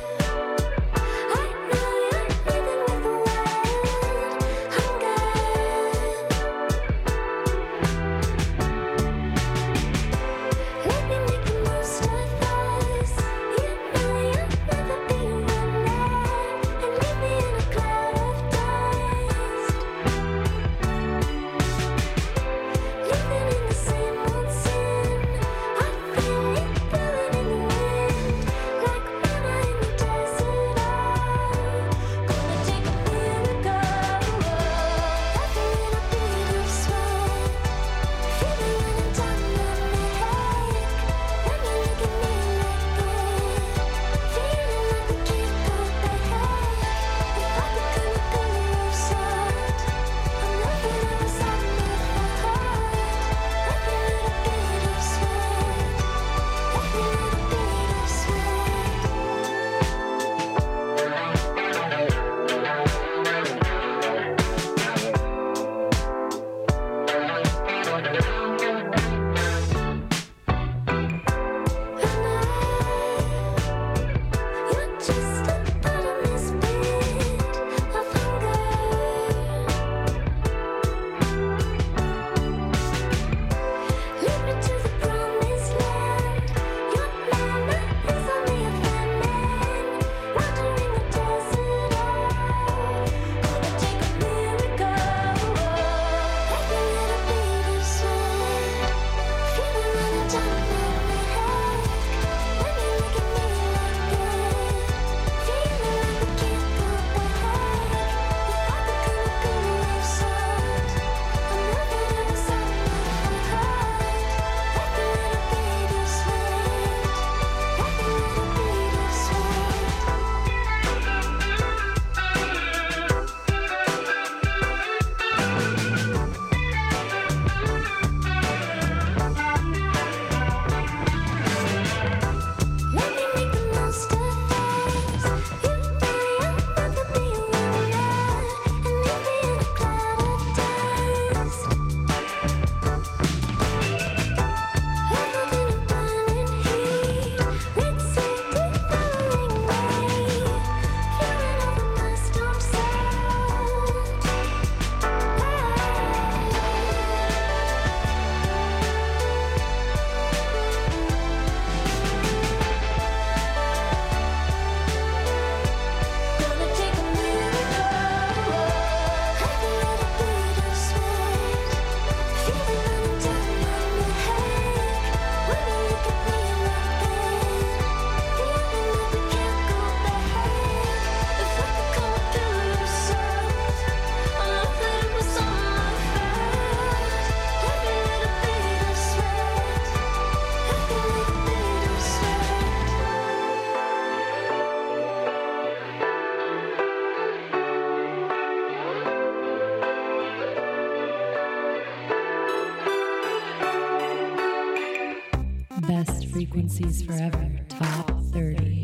[SPEAKER 3] Frequencies forever. Top 30.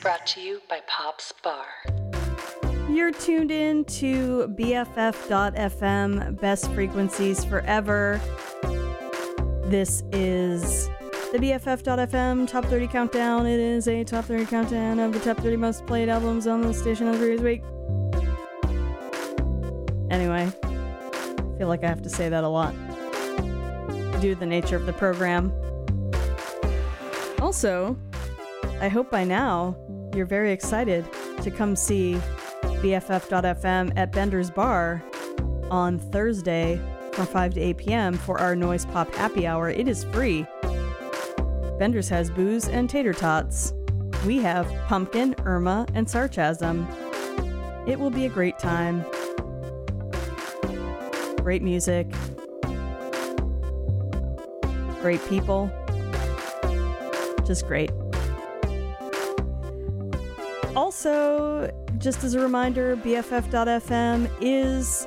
[SPEAKER 6] Brought to you by Pop's Bar.
[SPEAKER 4] You're tuned in to BFF.FM, best frequencies forever. This is the BFF.FM Top 30 Countdown. It is a Top 30 Countdown of the top 30 most played albums on the station of the previous week. Anyway, I feel like I have to say that a lot due to the nature of the program. Also, I hope by now you're very excited to come see BFF.FM at Bender's Bar on Thursday from 5 to 8 p.m. for our Noise Pop Happy Hour. It is free. Bender's has booze and tater tots. We have pumpkin, Irma, and sarcasm. It will be a great time. Great music. Great people. Just great. Also, just as a reminder, BFF.FM is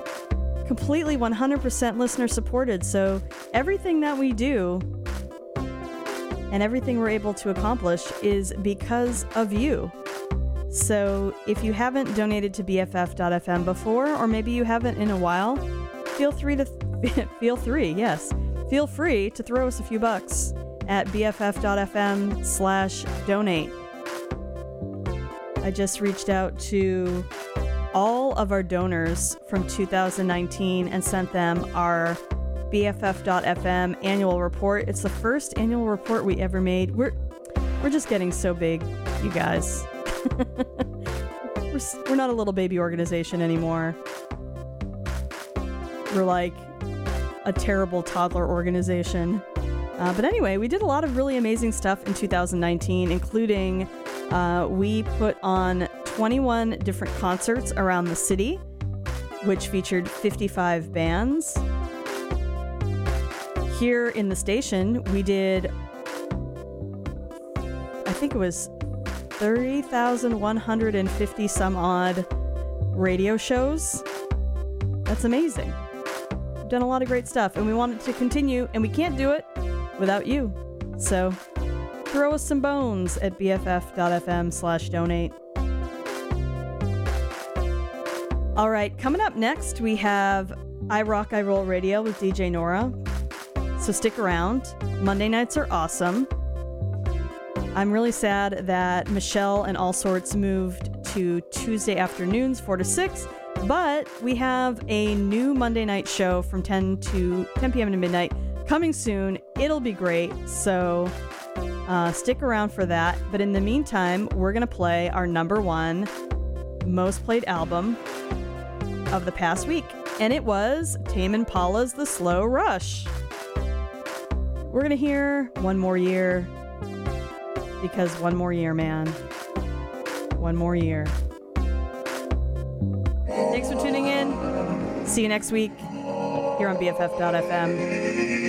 [SPEAKER 4] completely 100% listener supported. So everything that we do and everything we're able to accomplish is because of you. So if you haven't donated to BFF.FM before, or maybe you haven't in a while, feel free to (laughs) feel free, yes, feel free to throw us a few bucks at BFF.FM slash donate. I just reached out to all of our donors from 2019 and sent them our BFF.FM annual report. It's the first annual report we ever made. We're we're just getting so big, you guys. (laughs) we're, we're not a little baby organization anymore. We're like a terrible toddler organization. Uh, but anyway, we did a lot of really amazing stuff in 2019, including uh, we put on 21 different concerts around the city, which featured 55 bands. Here in the station, we did, I think it was 30,150 some odd radio shows. That's amazing. Done a lot of great stuff, and we want it to continue, and we can't do it without you. So throw us some bones at bff.fm slash donate. All right, coming up next, we have I Rock, I Roll Radio with DJ Nora. So stick around. Monday nights are awesome. I'm really sad that Michelle and All Sorts moved to Tuesday afternoons, 4 to 6, but we have a new Monday night show from 10 to 10 p.m. to midnight coming soon. It'll be great. So uh, stick around for that. But in the meantime, we're going to play our number one most played album of the past week, and it was Tame Impala's The Slow Rush. We're going to hear One More Year because one more year, man. One more year. See you next week here on BFF.fm.